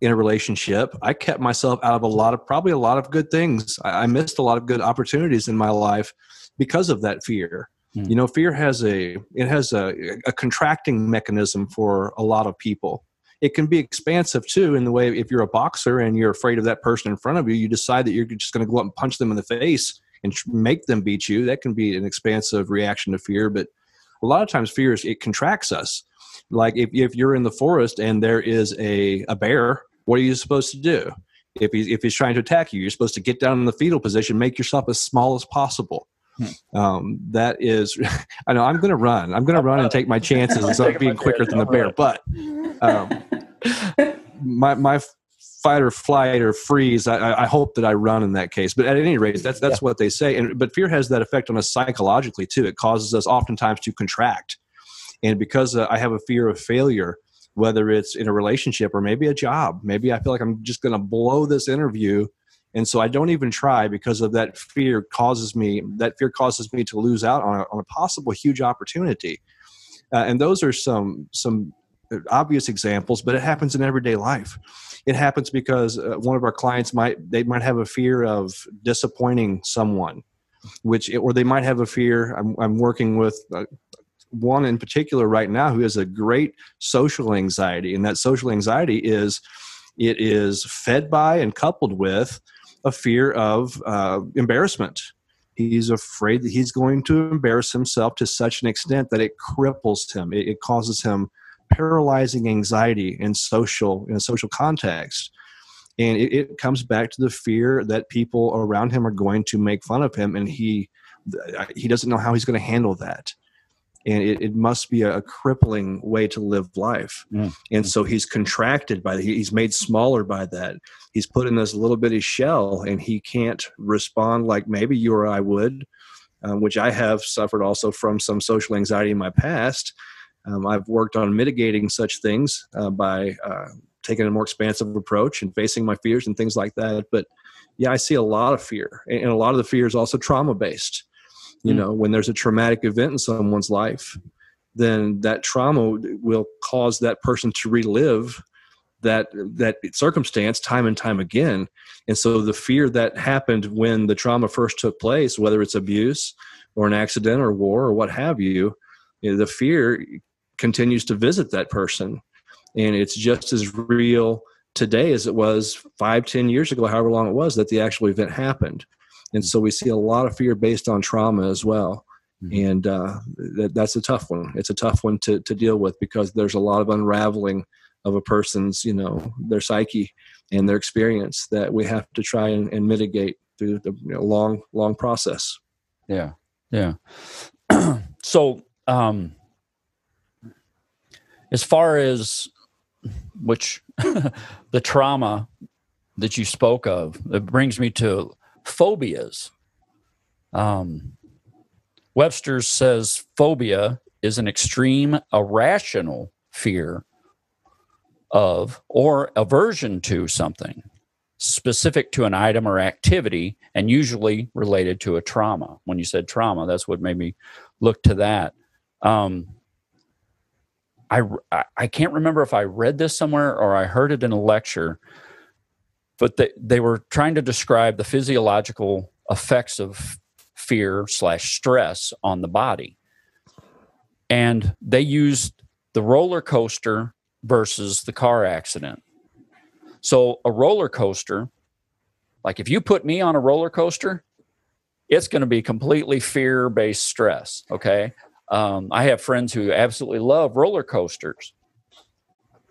in a relationship, I kept myself out of a lot of probably a lot of good things. I, I missed a lot of good opportunities in my life because of that fear. Mm. You know, fear has a it has a, a contracting mechanism for a lot of people. It can be expansive too, in the way if you're a boxer and you're afraid of that person in front of you, you decide that you're just going to go up and punch them in the face and make them beat you. That can be an expansive reaction to fear, but a lot of times fear is it contracts us. Like if, if you're in the forest and there is a, a bear, what are you supposed to do? If he's, if he's trying to attack you, you're supposed to get down in the fetal position, make yourself as small as possible. Hmm. Um, that is, I know I'm going to run. I'm going to run and take my chances of being quicker than the bear. But um, my my fight or flight or freeze. I, I, hope that I run in that case. But at any rate, that's that's yeah. what they say. And but fear has that effect on us psychologically too. It causes us oftentimes to contract. And because uh, I have a fear of failure, whether it's in a relationship or maybe a job, maybe I feel like I'm just going to blow this interview and so i don't even try because of that fear causes me that fear causes me to lose out on a, on a possible huge opportunity. Uh, and those are some some obvious examples but it happens in everyday life. It happens because uh, one of our clients might they might have a fear of disappointing someone which or they might have a fear i'm, I'm working with uh, one in particular right now who has a great social anxiety and that social anxiety is it is fed by and coupled with a fear of uh, embarrassment. He's afraid that he's going to embarrass himself to such an extent that it cripples him. It, it causes him paralyzing anxiety in social in a social context and it, it, comes back to the fear that people around him are going to make fun of him and he he doesn't know how he's going to handle that and it, it must be a, a, crippling way to live life. Mm. and so he's contracted by that he's made smaller by that. He's put in this little bitty shell and he can't respond like maybe you or i would um, which i have suffered also from some social anxiety in my past. Um, i've worked on mitigating such things uh, by uh, taking a more expansive approach and facing my fears and things like that. But yeah i see a lot of fear and a lot of the fear is also trauma based you mm. know when there's a traumatic event in someone's life then that trauma will cause that person to relive that that circumstance time and time again. And so the fear that happened when the trauma first took place whether it's abuse or an accident or war or what have you, you know, the fear continues to visit that person. And it's just as real today as it was five ten years ago however long it was that the actual event happened and so we see a lot of fear based on trauma as well. Mm-hmm. and uh, that, that's a tough one. It's a tough one to, to deal with because there's a lot of unraveling of a person's you know their psyche and their experience that we have to try and, and mitigate through the you know, long long process. Yeah. Yeah. So um as far as which the trauma that you spoke of it brings me to phobias. Um, Webster says phobia is an extreme irrational fear of or aversion to something specific to an item or activity and usually related to a trauma. When you said trauma, that's what made me look to that. Um, I, I can't remember if I read this somewhere or I heard it in a lecture, but they, they were trying to describe the physiological effects of fear slash stress on the body. And they used the roller coaster versus the car accident. So a roller coaster like if you put me on a roller coaster it's going to be completely fear based stress okay? Um, i have friends who absolutely love roller coasters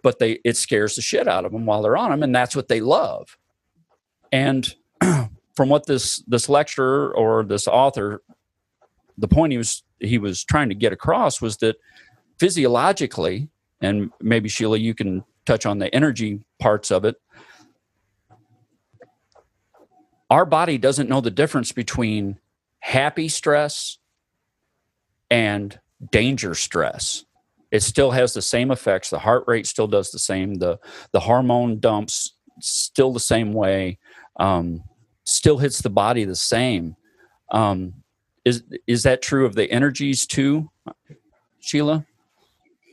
but they it scares the shit out of them while they're on them and that's what they love. And from what this this lecturer or this author the point he was he was trying to get across was that physiologically and maybe shiela you can touch on the energy parts of it our body doesn't know the difference between happy stress and danger stress it still has the same effects. The heart rate still does the same. The the hormone dumps still the same way um, still hits the body the same. Um, is is that true of the energies too shiela?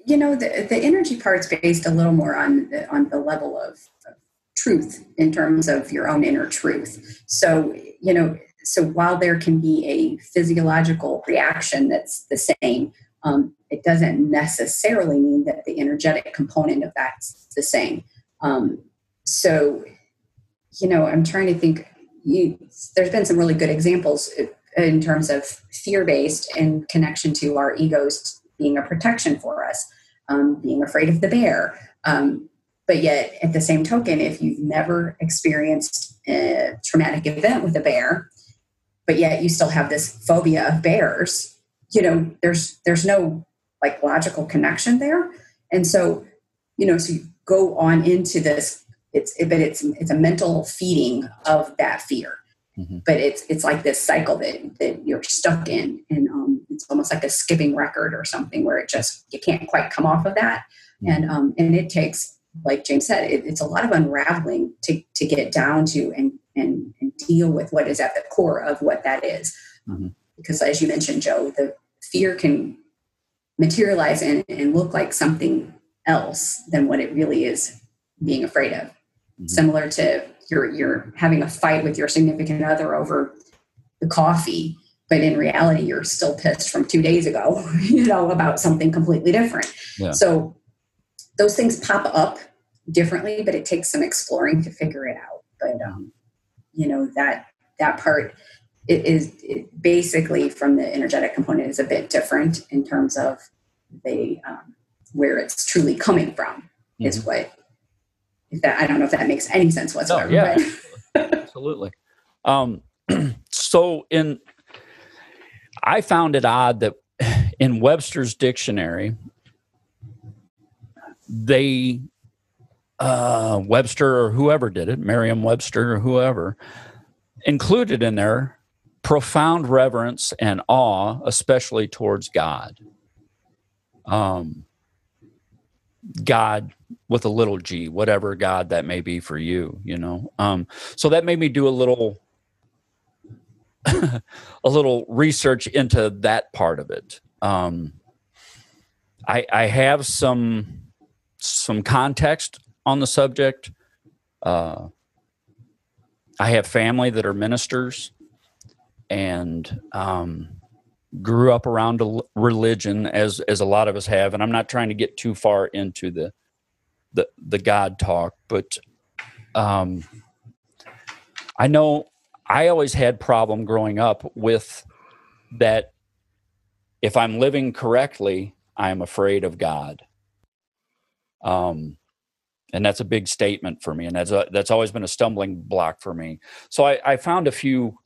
You know the, the energy part's based a little more on the, on the level of, of truth in terms of your own inner truth. So you know so while there can be a physiological reaction that's the same um, it doesn't necessarily mean that the energetic component of that's the same. Um, so, you know, I'm trying to think you, there's been some really good examples in terms of fear based and connection to our egos being a protection for us, um, being afraid of the bear. Um, but yet, at the same token, if you've never experienced a traumatic event with a bear, but yet you still have this phobia of bears, you know, there's there's no like logical connection there, and so you know, so you go on into this. It's it, but it's it's a mental feeding of that fear. Mm-hmm. But it's it's like this cycle that that you're stuck in, and um, it's almost like a skipping record or something where it just you can't quite come off of that, mm-hmm. and um, and it takes like James said, it, it's a lot of unraveling to to get down to and and, and deal with what is at the core of what that is. Mm-hmm. Because as you mentioned, Joe, the fear can materialize and, and look like something else than what it really is being afraid of. Mm-hmm. Similar to you're you're having a fight with your significant other over the coffee, but in reality you're still pissed from two days ago, you know, about something completely different. Yeah. So those things pop up differently, but it takes some exploring to figure it out. But um, you know that that part it is it basically from the energetic component is a bit different in terms of the um, where it's truly coming from mm-hmm. is what that I don't know if that makes any sense whatsoever. No, yeah, absolutely. Um, so in I found it odd that in Webster's dictionary they uh, Webster or whoever did it, Merriam Webster or whoever, included in there profound reverence and awe, especially towards God. Um, God with a little g, whatever God that may be for you, you know. Um, so that made me do a little a little research into that part of it. Um, I, I have some some context on the subject. Uh, I have family that are ministers and um, grew up around religion as as a lot of us have. And I'm not trying to get too far into the the, the God talk, but um, I know I always had problem growing up with that. If I'm living correctly, I'm afraid of God. Um, and that's a big statement for me and that's a, that's always been a stumbling block for me so i, I found a few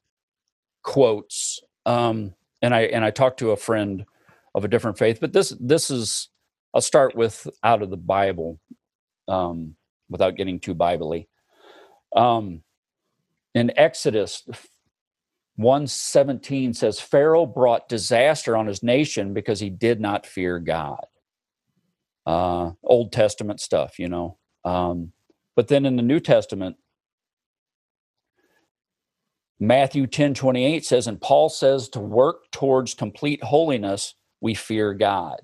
quotes um, and i and i talked to a friend of a different faith but this this is i'll start with out of the bible um, without getting too biblically um, in exodus 117 says pharaoh brought disaster on his nation because he did not fear god. Uh, old testament stuff you know. Um, but then in the New Testament, Matthew 10 28 says, and Paul says to work towards complete holiness, we fear God.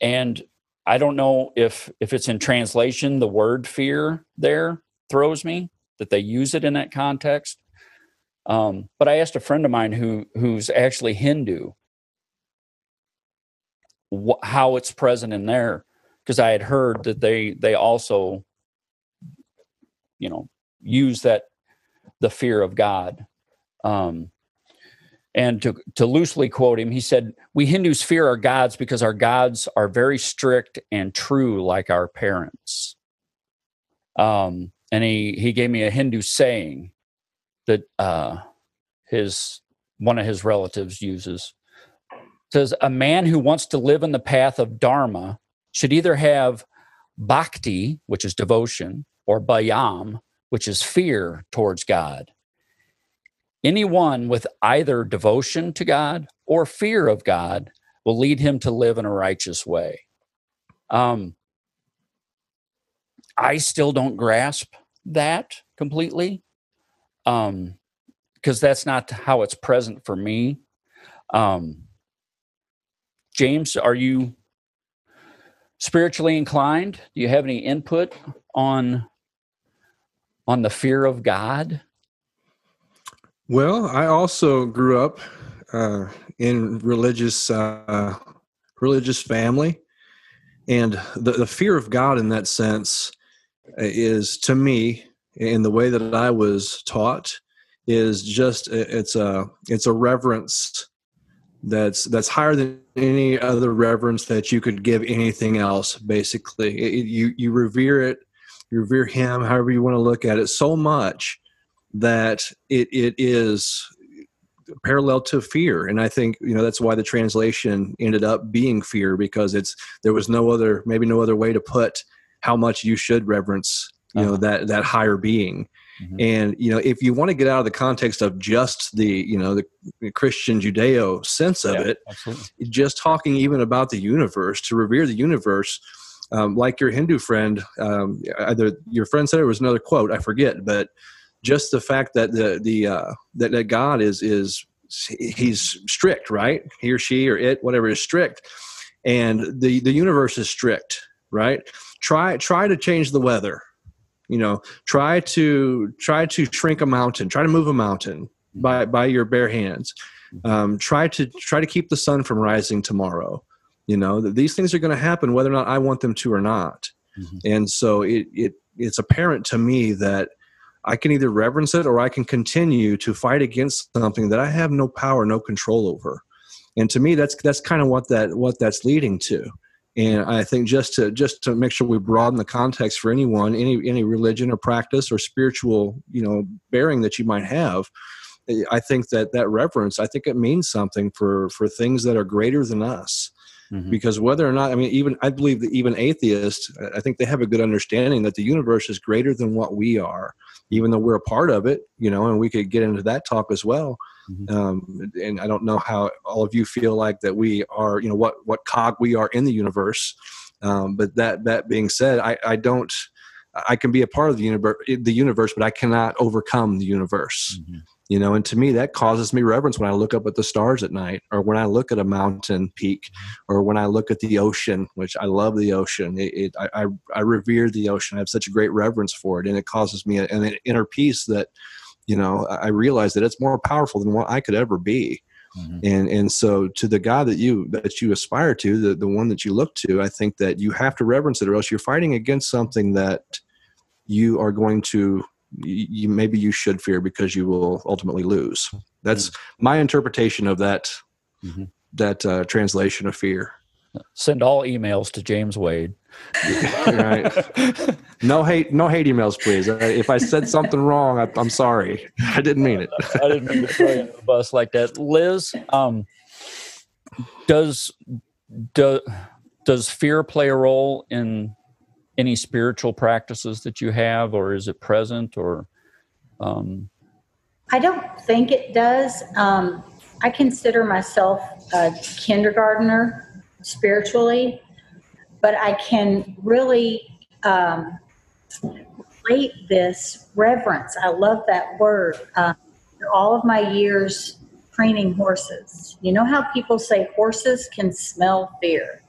And I don't know if if it's in translation, the word fear there throws me that they use it in that context. Um, but I asked a friend of mine who who's actually Hindu wh- how it's present in there because I had heard that they they also, you know, use that the fear of God. Um, and to, to loosely quote him, he said, We Hindus fear our gods because our gods are very strict and true, like our parents. Um, and he, he gave me a Hindu saying that uh, his one of his relatives uses. Says, A man who wants to live in the path of Dharma should either have bhakti, which is devotion, or bhayam, which is fear towards God. Anyone with either devotion to God or fear of God will lead him to live in a righteous way. Um, I still don't grasp that completely because um, that's not how it's present for me. Um, James, are you spiritually inclined? Do you have any input on on the fear of God? Well, I also grew up uh, in religious uh, religious family, and the, the fear of God in that sense is to me in the way that I was taught is just it's a it's a reverence that's that's higher than any other reverence that you could give anything else basically it, you you revere it revere him however you want to look at it so much that it it is parallel to fear and i think you know that's why the translation ended up being fear because it's there was no other maybe no other way to put how much you should reverence you uh-huh. know that that higher being mm-hmm. and you know if you want to get out of the context of just the you know the christian judeo sense of yeah, it absolutely. just talking even about the universe to revere the universe um, like your hindu friend um, either your friend said it was another quote i forget but just the fact that the the uh, that, that God is is he's strict, right? He or she or it, whatever is strict, and the the universe is strict, right? Try try to change the weather, you know. Try to try to shrink a mountain. Try to move a mountain by by your bare hands. Um, try to try to keep the sun from rising tomorrow. You know these things are going to happen whether or not I want them to or not. Mm-hmm. And so it it it's apparent to me that I can either reverence it or I can continue to fight against something that I have no power, no control over. And to me, that's that's kind of what that what that's leading to. And I think just to just to make sure we broaden the context for anyone, any any religion or practice or spiritual, you know, bearing that you might have, I think that that reverence, I think it means something for for things that are greater than us. Mm-hmm. Because whether or not, I mean, even I believe that even atheists, I think they have a good understanding that the universe is greater than what we are even though we're a part of it, you know, and we could get into that talk as well. Mm-hmm. Um, and I don't know how all of you feel like that we are, you know, what what cog we are in the universe. Um, but that that being said, I, I don't. I can be a part of the universe, the universe, but I cannot overcome the universe. Mm-hmm you know and to me that causes me reverence when i look up at the stars at night or when i look at a mountain peak or when i look at the ocean which i love the ocean. It, it I, I revere the ocean. I have such a great reverence for it and it causes me an inner peace that you know i realize that it's more powerful than what i could ever be. Mm-hmm. and and so to the god that you that you aspire to the, the one that you look to i think that you have to reverence it or else you're fighting against something that you are going to you, maybe you should fear because you will ultimately lose. That's mm-hmm. my interpretation of that mm-hmm. that uh, translation of fear. Send all emails to James Wade. right. No hate, no hate emails, please. If I said something wrong, I, am sorry. I didn't mean it. I didn't mean to throw you the bus like that. Liz, um, does do, does fear play a role in any spiritual practices that you have, or is it present? Or um... I don't think it does. Um, I consider myself a kindergartner spiritually, but I can really um, relate this reverence. I love that word. Uh, all of my years training horses, you know how people say horses can smell fear?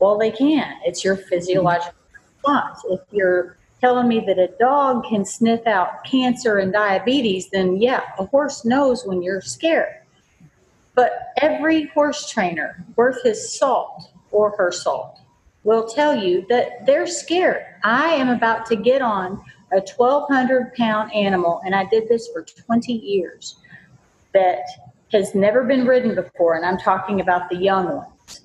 Well, they can. It's your physiological response. If you're telling me that a dog can sniff out cancer and diabetes, then yeah, a horse knows when you're scared. But every horse trainer worth his salt or her salt will tell you that they're scared. I am about to get on a 1,200 pound animal, and I did this for 20 years, that has never been ridden before, and I'm talking about the young ones.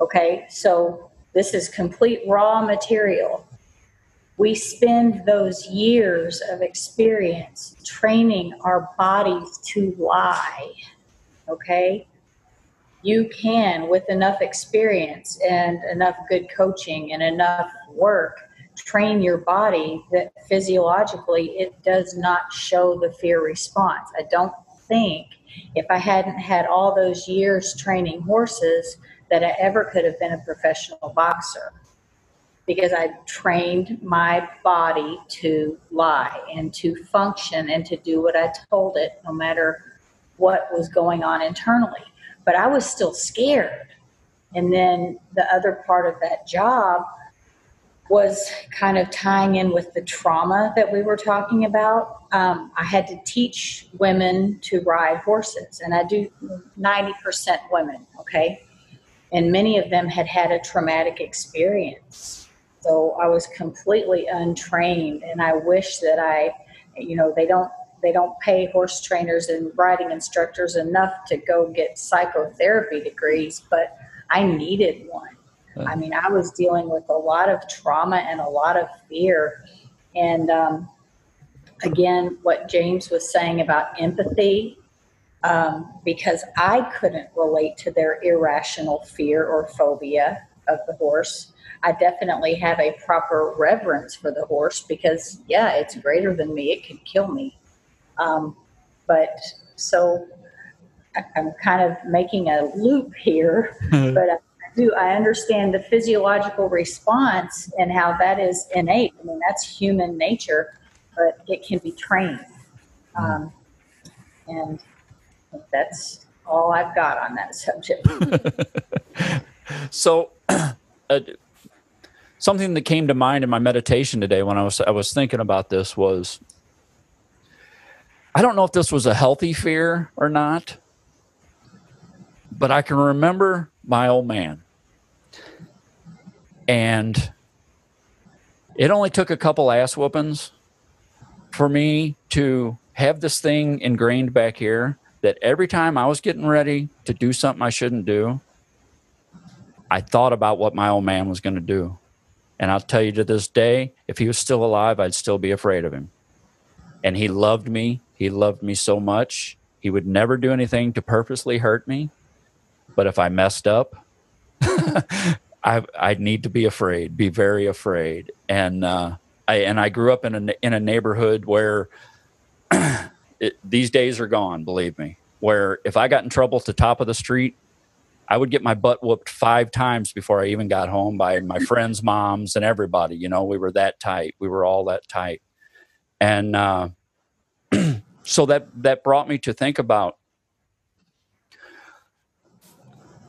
Okay, so this is complete raw material. We spend those years of experience training our bodies to lie. Okay? You can, with enough experience and enough good coaching and enough work, train your body that physiologically it does not show the fear response. I don't think if I hadn't had all those years training horses that I ever could have been a professional boxer because I trained my body to lie and to function and to do what I told it, no matter what was going on internally. But I was still scared. And then the other part of that job was kind of tying in with the trauma that we were talking about. Um, I had to teach women to ride horses, and I do 90% women, okay? And many of them had had a traumatic experience So I was completely untrained, and I wish that I, you know, they don't they don't pay horse trainers and riding instructors enough to go get psychotherapy degrees, but I needed one. I mean, I was dealing with a lot of trauma and a lot of fear. And um, again, what James was saying about empathy, um, because I couldn't relate to their irrational fear or phobia of the horse. I definitely have a proper reverence for the horse because, yeah, it's greater than me. It can kill me. Um, but so I'm kind of making a loop here, but I do. I understand the physiological response and how that is innate. I mean, that's human nature, but it can be trained. Um, and that's all I've got on that subject. so, uh, something that came to mind in my meditation today when I was I was thinking about this was I don't know if this was a healthy fear or not, but I can remember my old man. And it only took a couple ass whoopings for me to have this thing ingrained back here that every time I was getting ready to do something I shouldn't do, I thought about what my old man was going to do. And I'll tell you to this day, if he was still alive, I'd still be afraid of him. And he loved me. He loved me so much. He would never do anything to purposely hurt me. But if I messed up, I I need to be afraid, be very afraid. And uh, I and I grew up in a in a neighborhood where it, these days are gone. Believe me, where if I got in trouble at the top of the street, I would get my butt whooped five times before I even got home by my friends' moms and everybody. You know, we were that tight. We were all that tight, and uh, so that that brought me to think about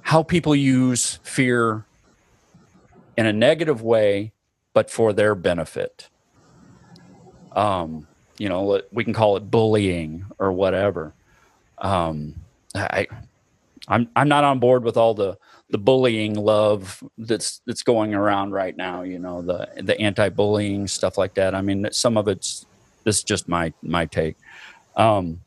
how people use fear in a negative way, but for their benefit. Um, you know, we can call it bullying or whatever. Um, I, I'm I'm not on board with all the the bullying love that's that's going around right now. You know, the the anti-bullying stuff like that. I mean, some of it's this is just my my take. Um,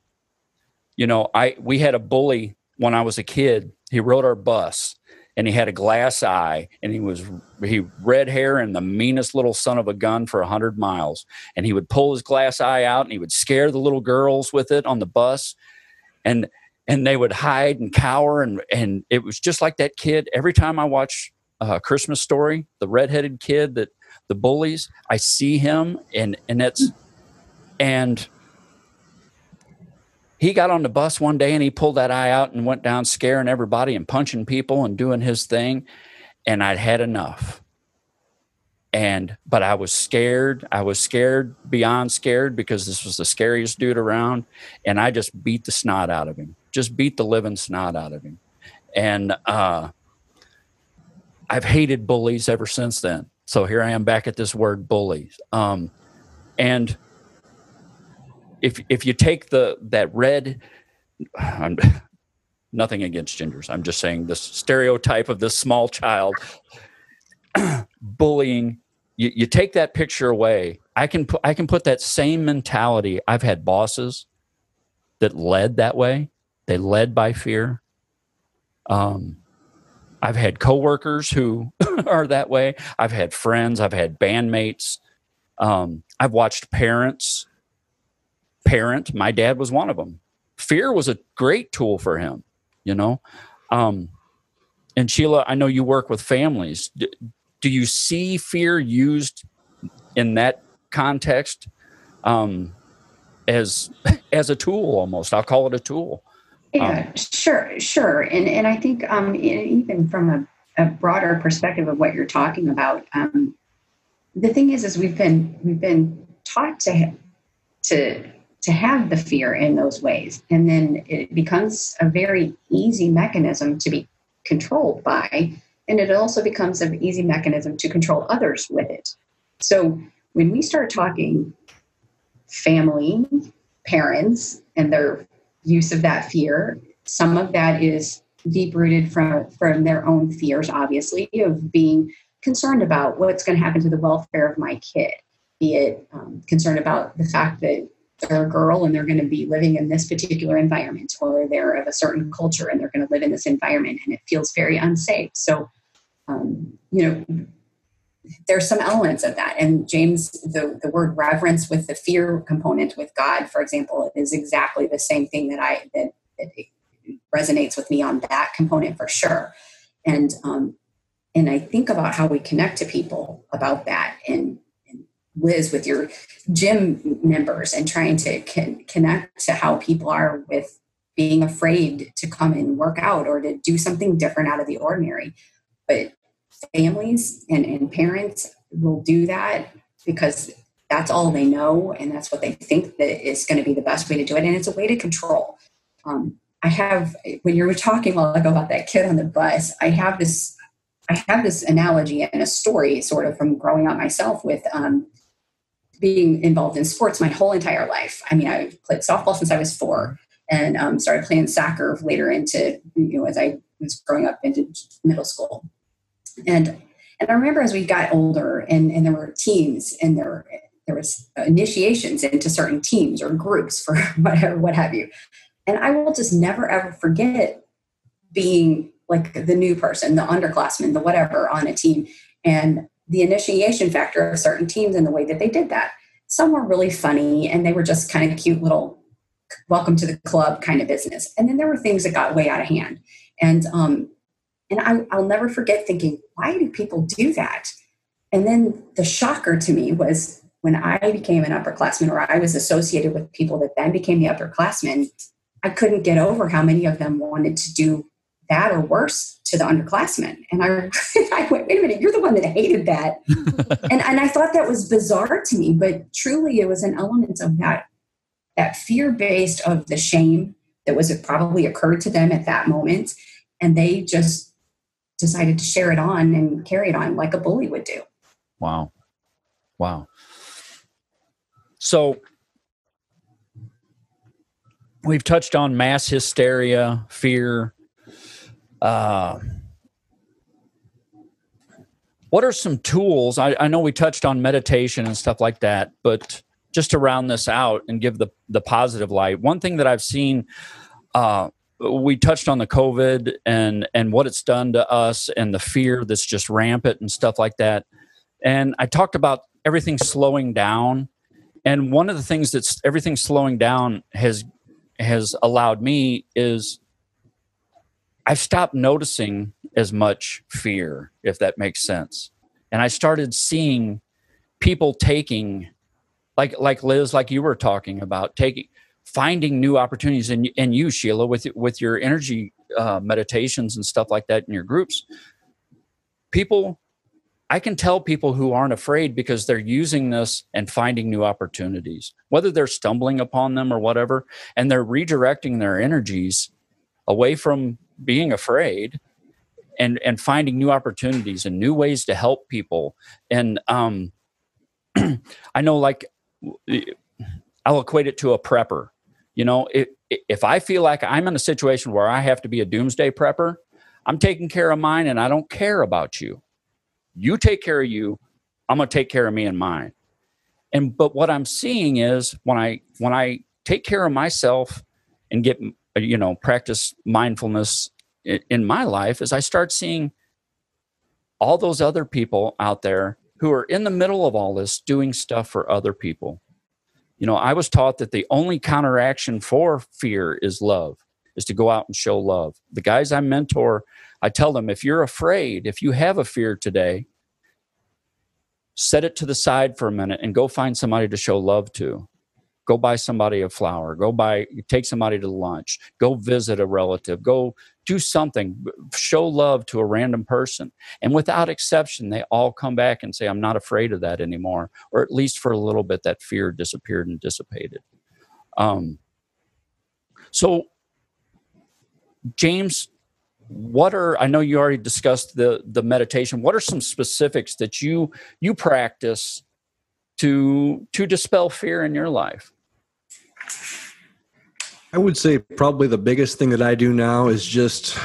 you know, I we had a bully when I was a kid he rode our bus and he had a glass eye and he was he red hair and the meanest little son of a gun for a hundred miles. And he would pull his glass eye out and he would scare the little girls with it on the bus. And and they would hide and cower and and it was just like that kid. Every time i watch a christmas story the redheaded kid that the bullies i see him and and that's and he got on the bus one day and he pulled that eye out and went down scaring everybody and punching people and doing his thing. And i'd had enough. And but i was scared. I was scared beyond scared because this was the scariest dude around. And i just beat the snot out of him. Just beat the living snot out of him. And uh i've hated bullies ever since then. So here i am back at this word bullies. Um and if if you take the that red I'm, nothing against gingers i'm just saying this stereotype of this small child bullying. You, you take that picture away. I can put i can put that same mentality. I've had bosses that led that way. They led by fear. Um i've had coworkers who are that way. I've had friends. I've had bandmates. Um i've watched parents parent. My dad was one of them. Fear was a great tool for him, you know. Um, and Shiela, I know you work with families. Do, do you see fear used in that context um, as as a tool almost? I'll call it a tool. Yeah, um, sure, sure. And and I think um, even from a, a, broader perspective of what you're talking about, um, the thing is, is we've been we've been taught to to to have the fear in those ways. And then it becomes a very easy mechanism to be controlled by. And it also becomes an easy mechanism to control others with it. So when we start talking family, parents, and their use of that fear, some of that is deep rooted from, from their own fears, obviously, of being concerned about what's going to happen to the welfare of my kid, be it um, concerned about the fact that they're a girl and they're going to be living in this particular environment, or they're of a certain culture and they're going to live in this environment and it feels very unsafe. So, um, you know, there's some elements of that. And James, the, the word reverence with the fear component with God, for example, is exactly the same thing that I that, that resonates with me on that component for sure. And um, and I think about how we connect to people about that and, Liz with your gym members and trying to con- connect to how people are with being afraid to come and work out or to do something different out of the ordinary. But families and, and parents will do that because that's all they know and that's what they think that is going to be the best way to do it and it's a way to control um, i have when you were talking a while ago about that kid on the bus i have this i have this analogy and a story sort of from growing up myself with um, being involved in sports my whole entire life. I mean i played softball since i was four and um, started playing soccer later into you know as i was growing up into middle school. And and I remember as we got older and, and there were teams and there there was initiations into certain teams or groups for whatever what have you. And I will just never ever forget being like the new person, the underclassman, the whatever on a team, and the initiation factor of certain teams and the way that they did that. Some were really funny and they were just kind of cute little welcome to the club kind of business. And then there were things that got way out of hand. And um, and I, I'll never forget thinking, why do people do that? And then the shocker to me was when I became an upperclassman or I was associated with people that then became the upperclassmen, I couldn't get over how many of them wanted to do that or worse to the underclassmen. And I, I went, wait a minute, you're the one that hated that. and, and I thought that was bizarre to me, but truly it was an element of that, that fear based of the shame that was probably occurred to them at that moment. And they just decided to share it on and carry it on like a bully would do. Wow. Wow. So we've touched on mass hysteria, fear. Uh, what are some tools? I, I know we touched on meditation and stuff like that, but just to round this out and give the, the positive light, one thing that I've seen uh, we touched on the COVID and and what it's done to us and the fear that's just rampant and stuff like that. And I talked about everything slowing down. And one of the things that's everything slowing down has has allowed me is I've stopped noticing as much fear, if that makes sense. And I started seeing people taking like like Liz, like you were talking about, taking finding new opportunities and, and you shiela with with your energy uh, meditations and stuff like that in your groups people i can tell people who aren't afraid because they're using this and finding new opportunities whether they're stumbling upon them or whatever and they're redirecting their energies away from being afraid and and finding new opportunities and new ways to help people and um i know like I'll equate it to a prepper. You know, if, if I feel like I'm in a situation where I have to be a doomsday prepper, I'm taking care of mine and I don't care about you. You take care of you, I'm going to take care of me and mine. And but what I'm seeing is when I when I take care of myself and get Uh, you know practice mindfulness in, in my life is I start seeing all those other people out there who are in the middle of all this doing stuff for other people you know, I was taught that the only counteraction for fear is love, is to go out and show love. The guys I mentor, I tell them if you're afraid, if you have a fear today, set it to the side for a minute and go find somebody to show love to go buy somebody a flower go buy take somebody to lunch go visit a relative go do something show love to a random person. And without exception they all come back and say i'm not afraid of that anymore or at least for a little bit that fear disappeared and dissipated. Um, so james what are i know you already discussed the the meditation. What are some specifics that you you practice to to dispel fear in your life I would say probably the biggest thing that I do now is just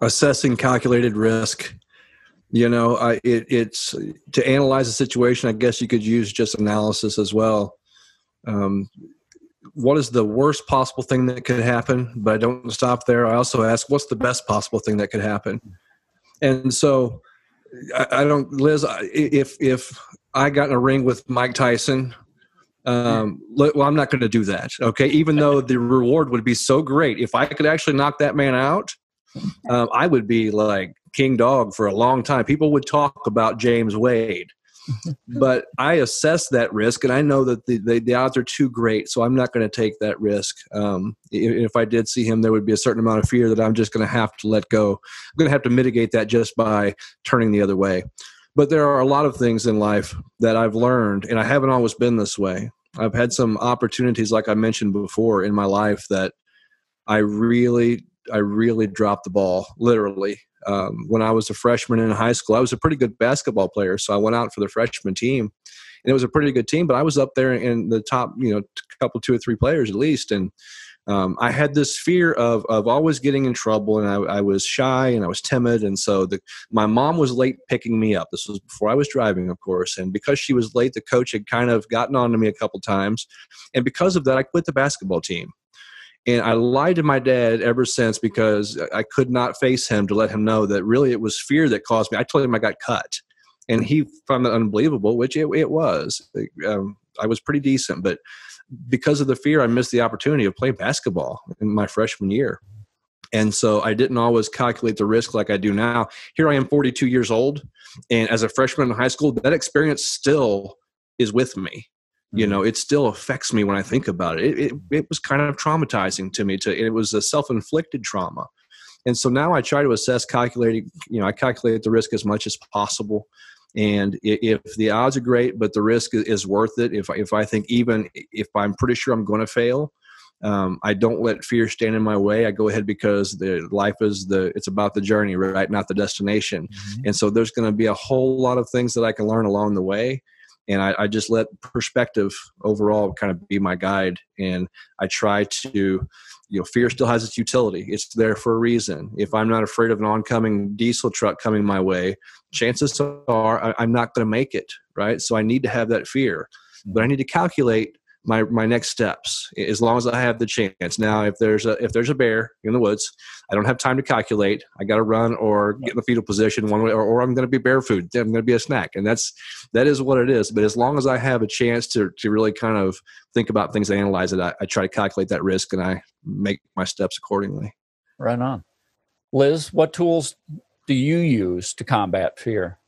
assessing calculated risk You know, I, it, it's to analyze a situation. I guess you could use just analysis as well. Um, what is the worst possible thing that could happen? But I don't stop there. I also ask, what's the best possible thing that could happen? And so, I, I don't, Liz. If if I got in a ring with Mike Tyson, um, well, I'm not going to do that. Okay, even though the reward would be so great, if I could actually knock that man out, um, I would be like king dog for a long time. People would talk about James Wade. but I assess that risk, and I know that the, the, the odds are too great, so I'm not going to take that risk. Um, if, if I did see him, there would be a certain amount of fear that I'm just going to have to let go. I'm going to have to mitigate that just by turning the other way. But there are a lot of things in life that I've learned, and I haven't always been this way. I've had some opportunities, like I mentioned before, in my life that I really, I really dropped the ball, literally um, when I was a freshman in high school. I was a pretty good basketball player, so I went out for the freshman team, and it was a pretty good team. But I was up there in the top, you know, couple, two or three players at least, and um, I had this fear of of always getting in trouble, and I, I was shy and I was timid, and so the, my mom was late picking me up. This was before I was driving, of course, and because she was late, the coach had kind of gotten on to me a couple times, and because of that, I quit the basketball team. And I lied to my dad ever since because I could not face him to let him know that really it was fear that caused me. I told him I got cut, and he found that unbelievable, which it, it was. Um, I was pretty decent, but because of the fear, I missed the opportunity of playing basketball in my freshman year. And so I didn't always calculate the risk like I do now. Here I am, 42 years old, and as a freshman in high school, that experience still is with me you know it still affects me when i think about it. it it, it, was kind of traumatizing to me to it was a self-inflicted trauma and so now i try to assess calculating you know i calculate the risk as much as possible and if the odds are great but the risk is worth it if, if i think even if i'm pretty sure i'm going to fail um, i don't let fear stand in my way. I go ahead because the life is the it's about the journey right? Not the destination. Mm-hmm. and so there's going to be a whole lot of things that i can learn along the way. And I, I, just let perspective overall kind of be my guide. And i try to you know fear still has its utility. It's there for a reason. If i'm not afraid of an oncoming diesel truck coming my way chances are I, i'm not going to make it right? So i need to have that fear. But i need to calculate my my next steps as long as I have the chance. Now, if there's a if there's a bear in the woods, I don't have time to calculate. I got to run or get in the fetal position one way, or, or I'm going to be bear food. I'm going to be a snack, and that's that is what it is. But as long as I have a chance to to really kind of think about things, and analyze it, I, I try to calculate that risk and I make my steps accordingly. Right on, Liz. What tools do you use to combat fear?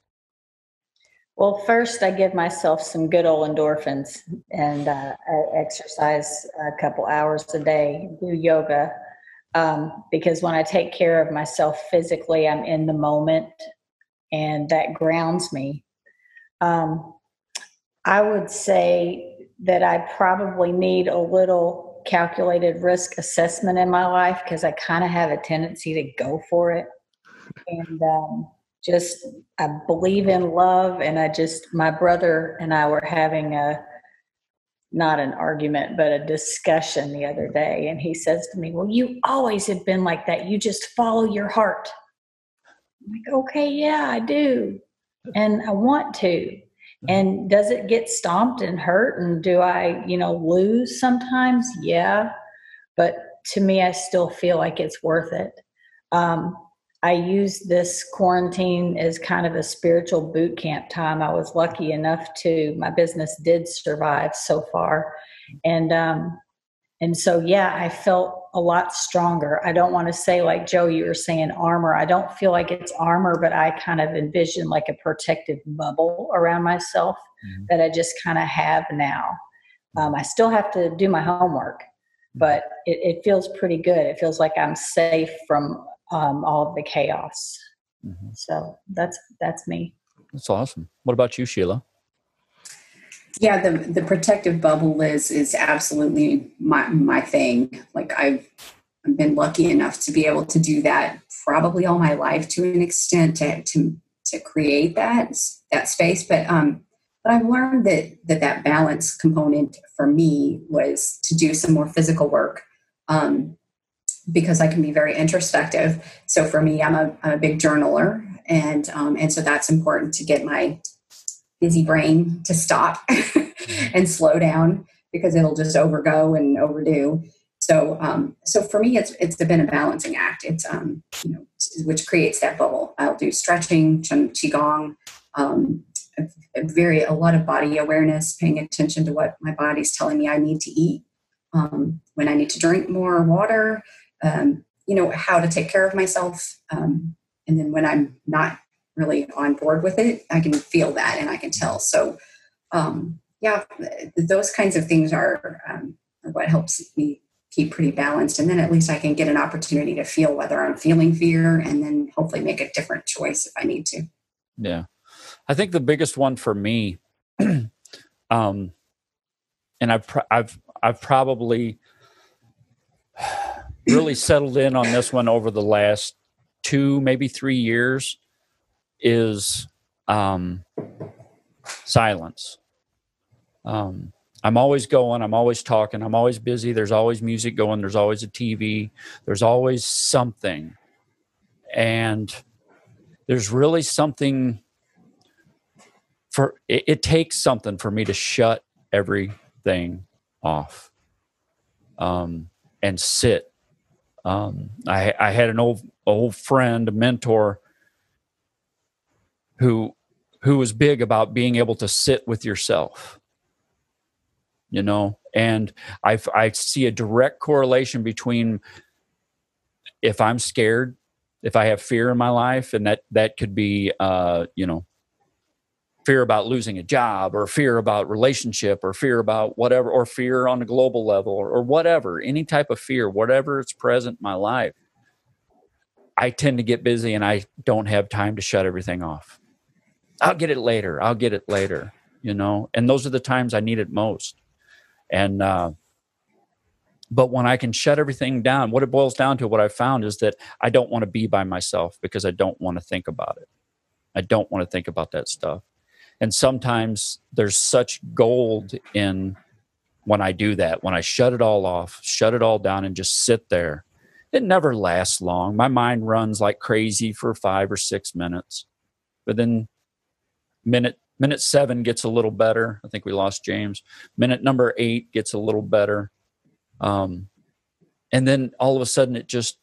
Well, first, I give myself some good old endorphins and uh, I exercise a couple hours a day, do yoga. Um, because when I take care of myself physically, I'm in the moment and that grounds me. Um, I would say that I probably need a little calculated risk assessment in my life because I kind of have a tendency to go for it. And um, just I believe in love and I just my brother and I were having a not an argument but a discussion the other day and he says to me, "Well, you always have been like that. You just follow your heart." I'm like, "Okay, yeah, I do. And I want to." And does it get stomped and hurt and do I, you know, lose sometimes? Yeah. But to me I still feel like it's worth it. Um, I used this quarantine as kind of a spiritual boot camp time. I was lucky enough to my business did survive so far, and um, and so yeah, I felt a lot stronger. I don't want to say like Joe, you were saying armor. I don't feel like it's armor, but I kind of envision like a protective bubble around myself mm-hmm. that I just kind of have now. Um, I still have to do my homework, but it, it feels pretty good. It feels like I'm safe from um, all of the chaos. Mm-hmm. So that's that's me. That's awesome. What about you, Shiela? Yeah, the the protective bubble is is absolutely my my thing. Like I've I've been lucky enough to be able to do that probably all my life to an extent to to to create that that space. But um, but I've learned that that that balance component for me was to do some more physical work. Um, because I can be very introspective. So for me, I'm a, I'm a big journaler and um, and so that's important to get my busy brain to stop and slow down because it'll just overgo and overdo. So, um, so for me, it's it's been a balancing act. It's um, you know, which creates that bubble. I'll do stretching, qigong, um, very a lot of body awareness, paying attention to what my body's telling me I need to eat, um, when I need to drink more water, um, you know, how to take care of myself, um, and then when I'm not really on board with it, I can feel that and I can tell. So, um, yeah, those kinds of things are, um, what helps me keep pretty balanced. And then at least I can get an opportunity to feel whether I'm feeling fear and then hopefully make a different choice if I need to. Yeah. I think the biggest one for me, um, and I've, I've, I've probably really settled in on this one over the last two, maybe three years is um, silence. Um, I'm always going, I'm always talking, I'm always busy. There's always music going, there's always a TV, there's always something. And there's really something for it, it takes something for me to shut everything off um, and sit. Um, I, I had an old old friend, a mentor, who who was big about being able to sit with yourself you know? And i i see a direct correlation between if i'm scared if i have fear in my life and that that could be uh you know fear about losing a job or fear about relationship or fear about whatever or fear on a global level or, or whatever any type of fear whatever it's present in my life i tend to get busy and i don't have time to shut everything off I'll get it later. I'll get it later. You know, and those are the times I need it most. And uh, but when I can shut everything down, what it boils down to, what I found is that I don't want to be by myself because I don't want to think about it. I don't want to think about that stuff. And sometimes there's such gold in when I do that, when I shut it all off, shut it all down, and just sit there. It never lasts long. My mind runs like crazy for five or six minutes, but then minute minute seven gets a little better. I think we lost James. Minute number eight gets a little better. Um, and then all of a sudden it just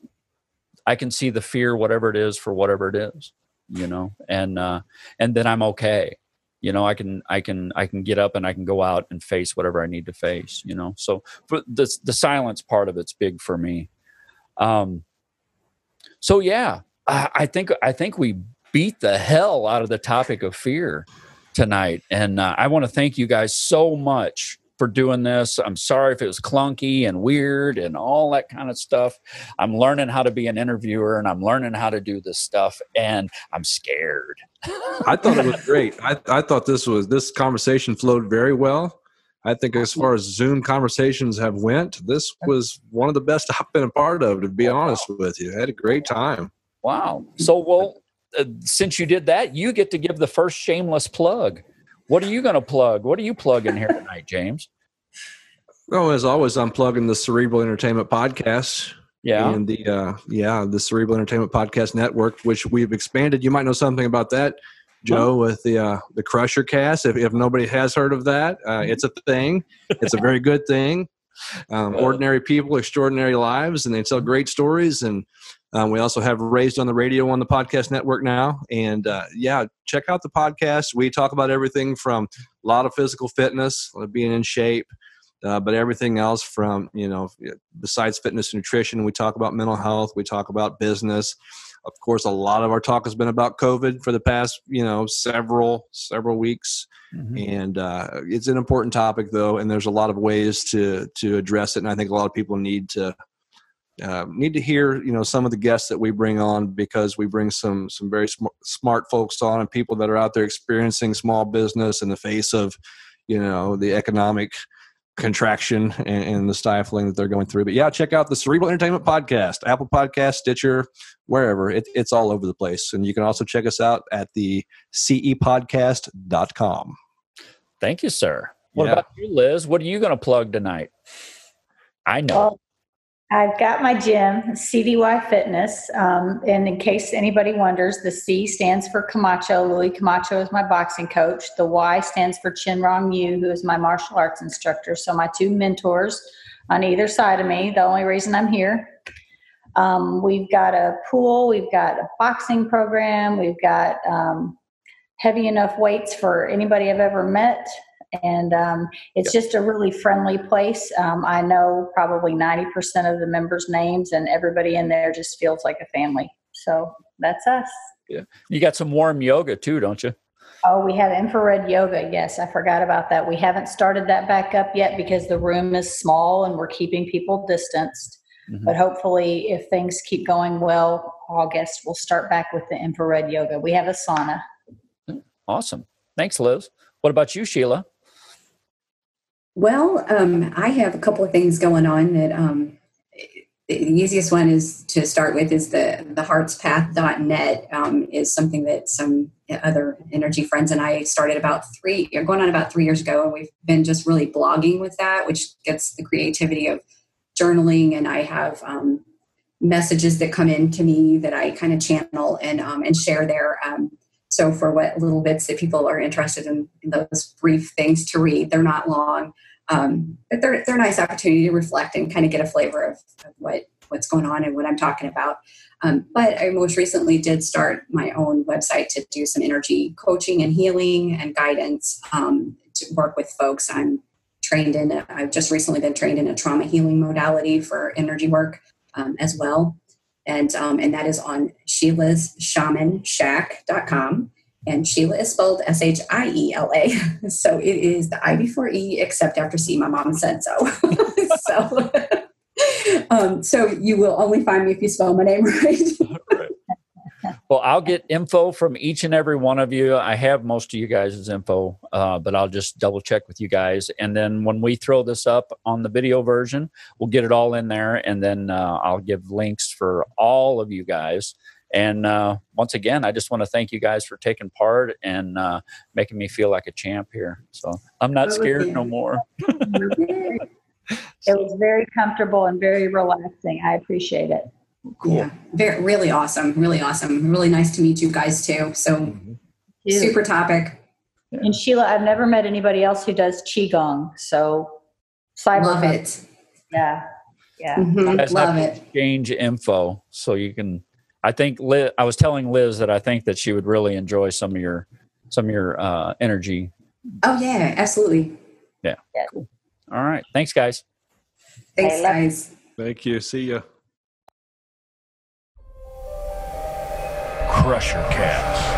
I can see the fear, whatever it is, for whatever it is, you know, and uh, and then I'm okay. You know, I can I can I can get up and I can go out and face whatever I need to face. You know, so the the silence part of it's big for me. Um, so yeah, I, I think I think we beat the hell out of the topic of fear tonight. And uh, I want to thank you guys so much for doing this. I'm sorry if it was clunky and weird and all that kind of stuff. I'm learning how to be an interviewer and I'm learning how to do this stuff and I'm scared. I thought it was great. I, I thought this was this conversation flowed very well. I think as far as Zoom conversations have went, this was one of the best I've been a part of, to be honest with you. I had a great time. Wow. So well uh, since you did that, you get to give the first shameless plug. What are you going to plug? What are you plugging here tonight, James? Well, as always, I'm plugging the Cerebral Entertainment Podcast. Yeah. And the uh, yeah, the Cerebral Entertainment Podcast Network, which we've expanded. You might know something about that, Joe, with the uh, the Crushercast. If, if nobody has heard of that, uh, it's a thing. It's a very good thing. Um, ordinary people, extraordinary lives, and they tell great stories. And um, we also have Raised on the Radio on the podcast network now. And uh, yeah, check out the podcast. We talk about everything from a lot of physical fitness, being in shape, uh, but everything else from, you know, besides fitness and nutrition, we talk about mental health, we talk about business. Of course, a lot of our talk has been about COVID for the past, you know, several several weeks, mm-hmm. and uh, it's an important topic, though, and there's a lot of ways to to address it. And I think a lot of people need to uh, need to hear you know some of the guests that we bring on because we bring some some very sm- smart folks on and people that are out there experiencing small business in the face of you know the economic contraction and, and, the stifling that they're going through. But yeah check out the cerebral entertainment podcast apple podcast stitcher wherever. It, it's all over the place. And you can also check us out at the cepodcast.com thank you sir. What yeah. about you liz? What are you going to plug tonight? I know I've got my gym, CDY Fitness. Um, and in case anybody wonders, the C stands for Camacho. Louis Camacho is my boxing coach. The Y stands for Chinrong Yu, who is my martial arts instructor. So my two mentors on either side of me. The only reason I'm here. Um, we've got a pool. We've got a boxing program. We've got um, heavy enough weights for anybody I've ever met and um, it's just a really friendly place. Um, I know probably 90% of the members' names, and everybody in there just feels like a family. So that's us. Yeah. You got some warm yoga too, don't you? Oh, we have infrared yoga. Yes, I forgot about that. We haven't started that back up yet because the room is small and we're keeping people distanced. Mm-hmm. But hopefully, if things keep going well, August, we'll start back with the infrared yoga. We have a sauna. Awesome. Thanks, Liz. What about you, Shiela? Well, um, I have a couple of things going on that um, the easiest one is to start with is the the heartspath.net um, is something that some other energy friends and I started about three going on about three years ago. And we've been just really blogging with that which gets the creativity of journaling. And I have um, messages that come in to me that I kind of channel and um, and share there. Um, so for what little bits that people are interested in, in those brief things to read, they're not long, um, but they're they're a nice opportunity to reflect and kind of get a flavor of, of what what's going on and what I'm talking about. Um, but I most recently did start my own website to do some energy coaching and healing and guidance um, to work with folks. I'm trained in. I've just recently been trained in a trauma healing modality for energy work um, as well and um, and that is on Shiela's Shaman Shack.com. And Shiela is spelled S H I E L A. So it is the I before E, except after C. My mom said so. so, um, so you will only find me if you spell my name right. Well, I'll get info from each and every one of you. I have most of you guys' info, uh, but I'll just double check with you guys. And then when we throw this up on the video version, we'll get it all in there. And then uh, I'll give links for all of you guys. And uh, once again, I just want to thank you guys for taking part and uh, making me feel like a champ here. So I'm not scared no more. it was very comfortable and very relaxing. I appreciate it. Cool. Yeah, very, really awesome. Really awesome. Really nice to meet you guys too. So mm-hmm. super topic. Yeah. And Shiela, I've never met anybody else who does qigong. So cyber love it. Yeah, yeah. Mm-hmm. Love it. Exchange info so you can. I think Liz, I was telling Liz that I think that she would really enjoy some of your some of your uh, energy. Oh yeah, absolutely. Yeah. yeah. Cool. All right. Thanks, guys. Thanks, guys. Thank you. See ya. Crushercast.